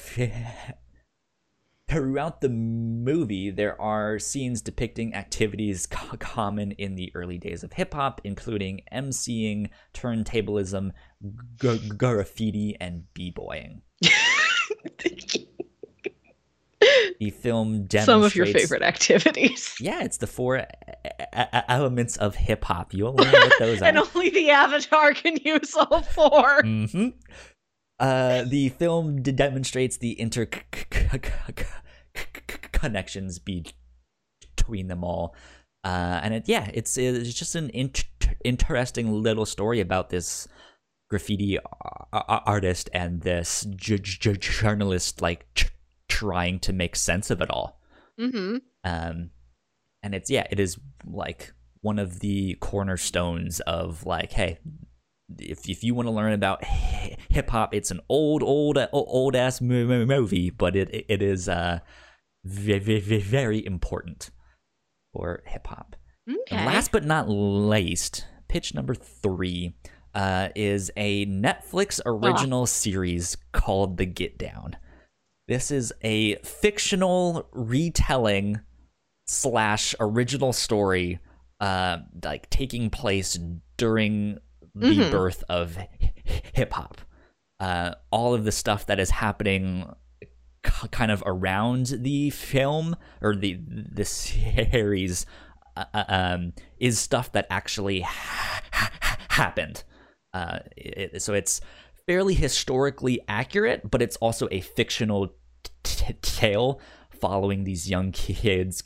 throughout the movie, there are scenes depicting activities *laughs* co- common in the early days of hip hop, including emceeing, turntablism, g- graffiti, and b-boying. the film demonstrates *laughs* some of your favorite activities. *laughs* Yeah, it's the four a- a- elements of hip hop. You'll learn what those and are. only the avatar can use all 4 hmm Uh, the film d- demonstrates the interconnections between them all. Uh, and it, yeah, it's it's just an int- interesting little story about this graffiti artist and this j- j- journalist, like tr- trying to make sense of it all. Mm-hmm. Um, and it's yeah, it is like one of the cornerstones of like, hey, if if you want to learn about hip hop, it's an old, old, old ass movie, but it it is uh very very very important for hip hop. Okay. And last but not least, pitch number three uh, is a Netflix original series called The Get Down. This is a fictional retelling slash original story, uh, like taking place during the Mhm. birth of hip hop. Uh, all of the stuff that is happening kind of around the film or the the series uh, uh, um, is stuff that actually ha- ha- happened. Uh, it, so it's fairly historically accurate, but it's also a fictional t- tale following these young kids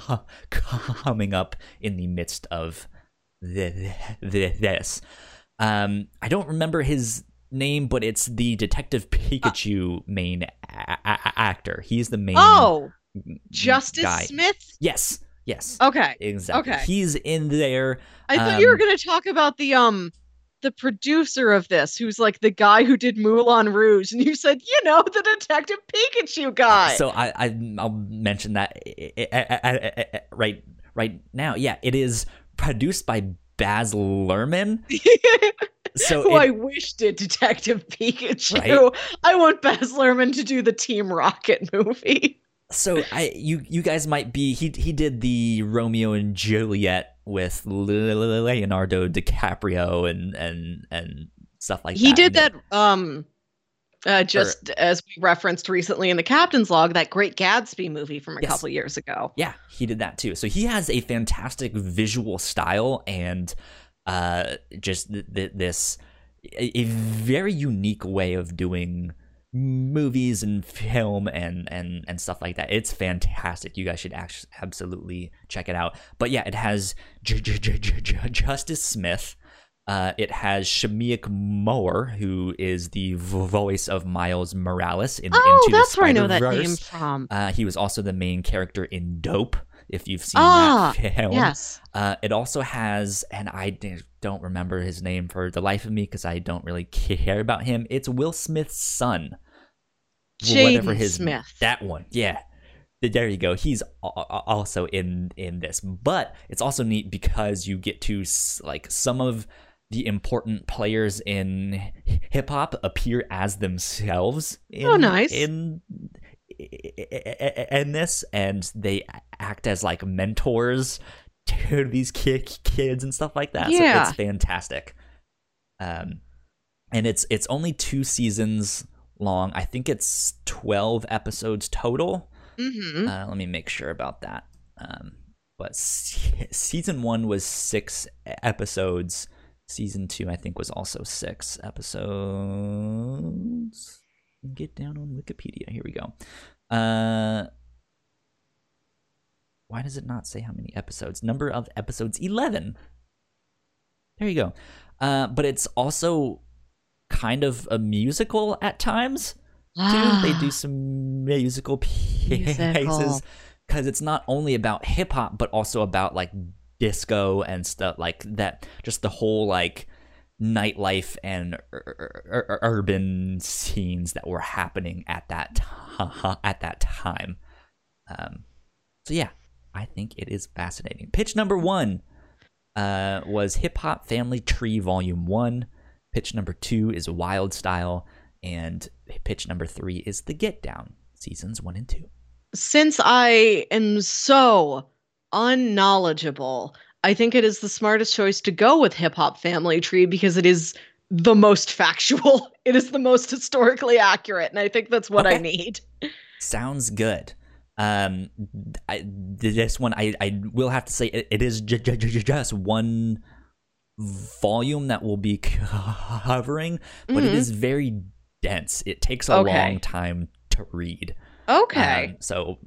*laughs* coming up in the midst of this. Um, I don't remember his name, but it's the Detective Pikachu main a- a- actor. He's the main Oh, Justice guy. Smith? Yes, yes, Okay. exactly. okay. He's in there. I thought you were Um, going to talk about the um the producer of this, who's like the guy who did Moulin Rouge, and you said, you know, the Detective Pikachu guy. So I, I I'll mention that i- i- I- I- I- right right now. Yeah, it is produced by Baz Luhrmann. *laughs* So who it- I wish did Detective Pikachu. Right? I want Baz Luhrmann to do the Team Rocket *laughs* movie. so I you you guys might be he he did the Romeo and Juliet with Leonardo DiCaprio and and and stuff like he that. He did that um uh, just as we referenced recently in the captain's log that great gatsby movie from a Yes. couple years ago Yeah, he did that too. So he has a fantastic visual style and uh, just th- th- this a, a very unique way of doing movies and film and and and stuff like that. It's fantastic. You guys should actually absolutely check it out. But yeah, it has J- J- J- Justice Smith. Uh, it has Shameik Moore, who is the voice of Miles Morales in oh Into that's the where i know that Spider-Verse. name from Uh, he was also the main character in Dope. If you've seen Ah, that film, yes uh, it also has, and I don't remember his name for the life of me because I don't really care about him. It's Will Smith's son. Jaden his Smith. that one. Yeah. There you go. He's also in in this, but it's also neat because you get to like some of the important players in hip hop appear as themselves. In, Oh, nice. In in this, and they act as like mentors to *laughs* these ki- kids and stuff like that. Yeah. So it's fantastic. Um, and it's it's only two seasons long. I think it's twelve episodes total. Mm-hmm. Uh, let me make sure about that. Um, but se- season one was six episodes. Season two, I think, was also six episodes. Get down on Wikipedia. Here we go. Uh, why does it not say how many episodes? Number of episodes 11. There you go. Uh, but it's also kind of a musical at times too. They do some musical pieces because it's not only about hip hop, but also about like disco and stuff like that. Just the whole like nightlife and ur- ur- ur- urban scenes that were happening at that ti- *laughs* at that time. Um, so yeah, I think it is fascinating. Pitch number one uh, was Hip Hop Family Tree Volume One. Pitch number two is Wild Style, and pitch number three is The Get Down, seasons one and two. Since I am so unknowledgeable, I think it is the smartest choice to go with Hip Hop Family Tree because it is the most factual. *laughs* It is the most historically accurate, and I think that's what I need. Sounds good. Um, I, this one I, I will have to say it, it is ju- ju- ju- just one volume that we'll be *laughs* covering, but it Mhm. is very dense. It takes a Okay. long time to read. Okay. Um, so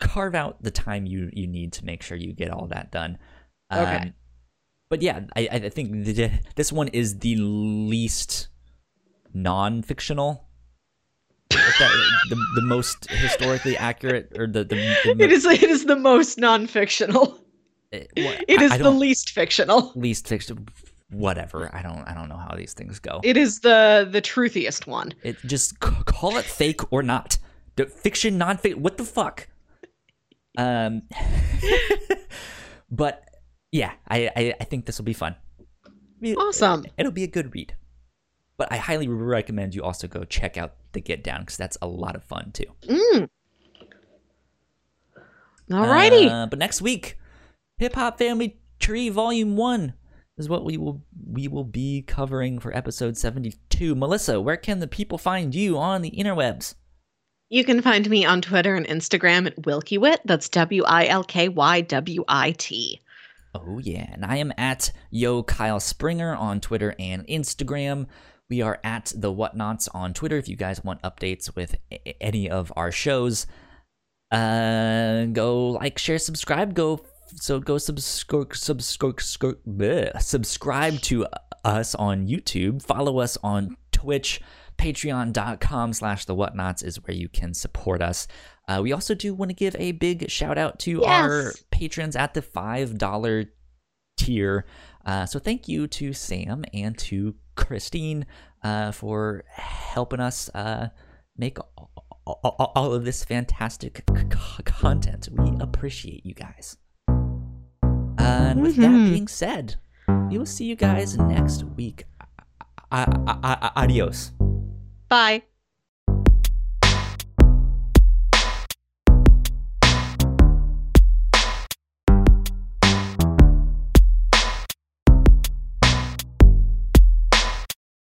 carve out the time you you need to make sure you get all that done. Um, Okay. But yeah, I I think th- this one is the least non-fictional. That- the, the most historically accurate or the the, the it is it is the most non-fictional. eh, It I- is the least fictional. least fiction whatever i don't i don't know how these things go It is the the truthiest one. it just c- call it fake or not The fiction non-fiction what the fuck um *laughs* but yeah i i, I think this will be fun It- Awesome. it'll be a good read but i highly recommend you also go check out the get down because that's a lot of fun too Mm. Alrighty. Uh, but next week, Hip Hop Family Tree Volume One is what we will we will be covering for episode seventy two. Melissa, where can the people find you on the interwebs? You can find me on Twitter and Instagram at WilkyWit. That's W I L K Y W I T. Oh yeah, and I am at Yo Kyle Springer on Twitter and Instagram. We are at the Whatnauts on Twitter if you guys want updates with any of our shows. Uh, go like, share, subscribe. Go so go subscribe subscribe subscribe to us on YouTube. Follow us on Twitch. Patreon.com slash the whatnauts is where you can support us. Uh, we also do want to give a big shout out to our patrons at the $5 tier. Uh, so thank you to Sam and to Christine uh, for helping us uh, make all, of this fantastic content. We appreciate you guys. And with that Mhm. being said, we will see you guys next week. A- a- a- a- Adios. Bye.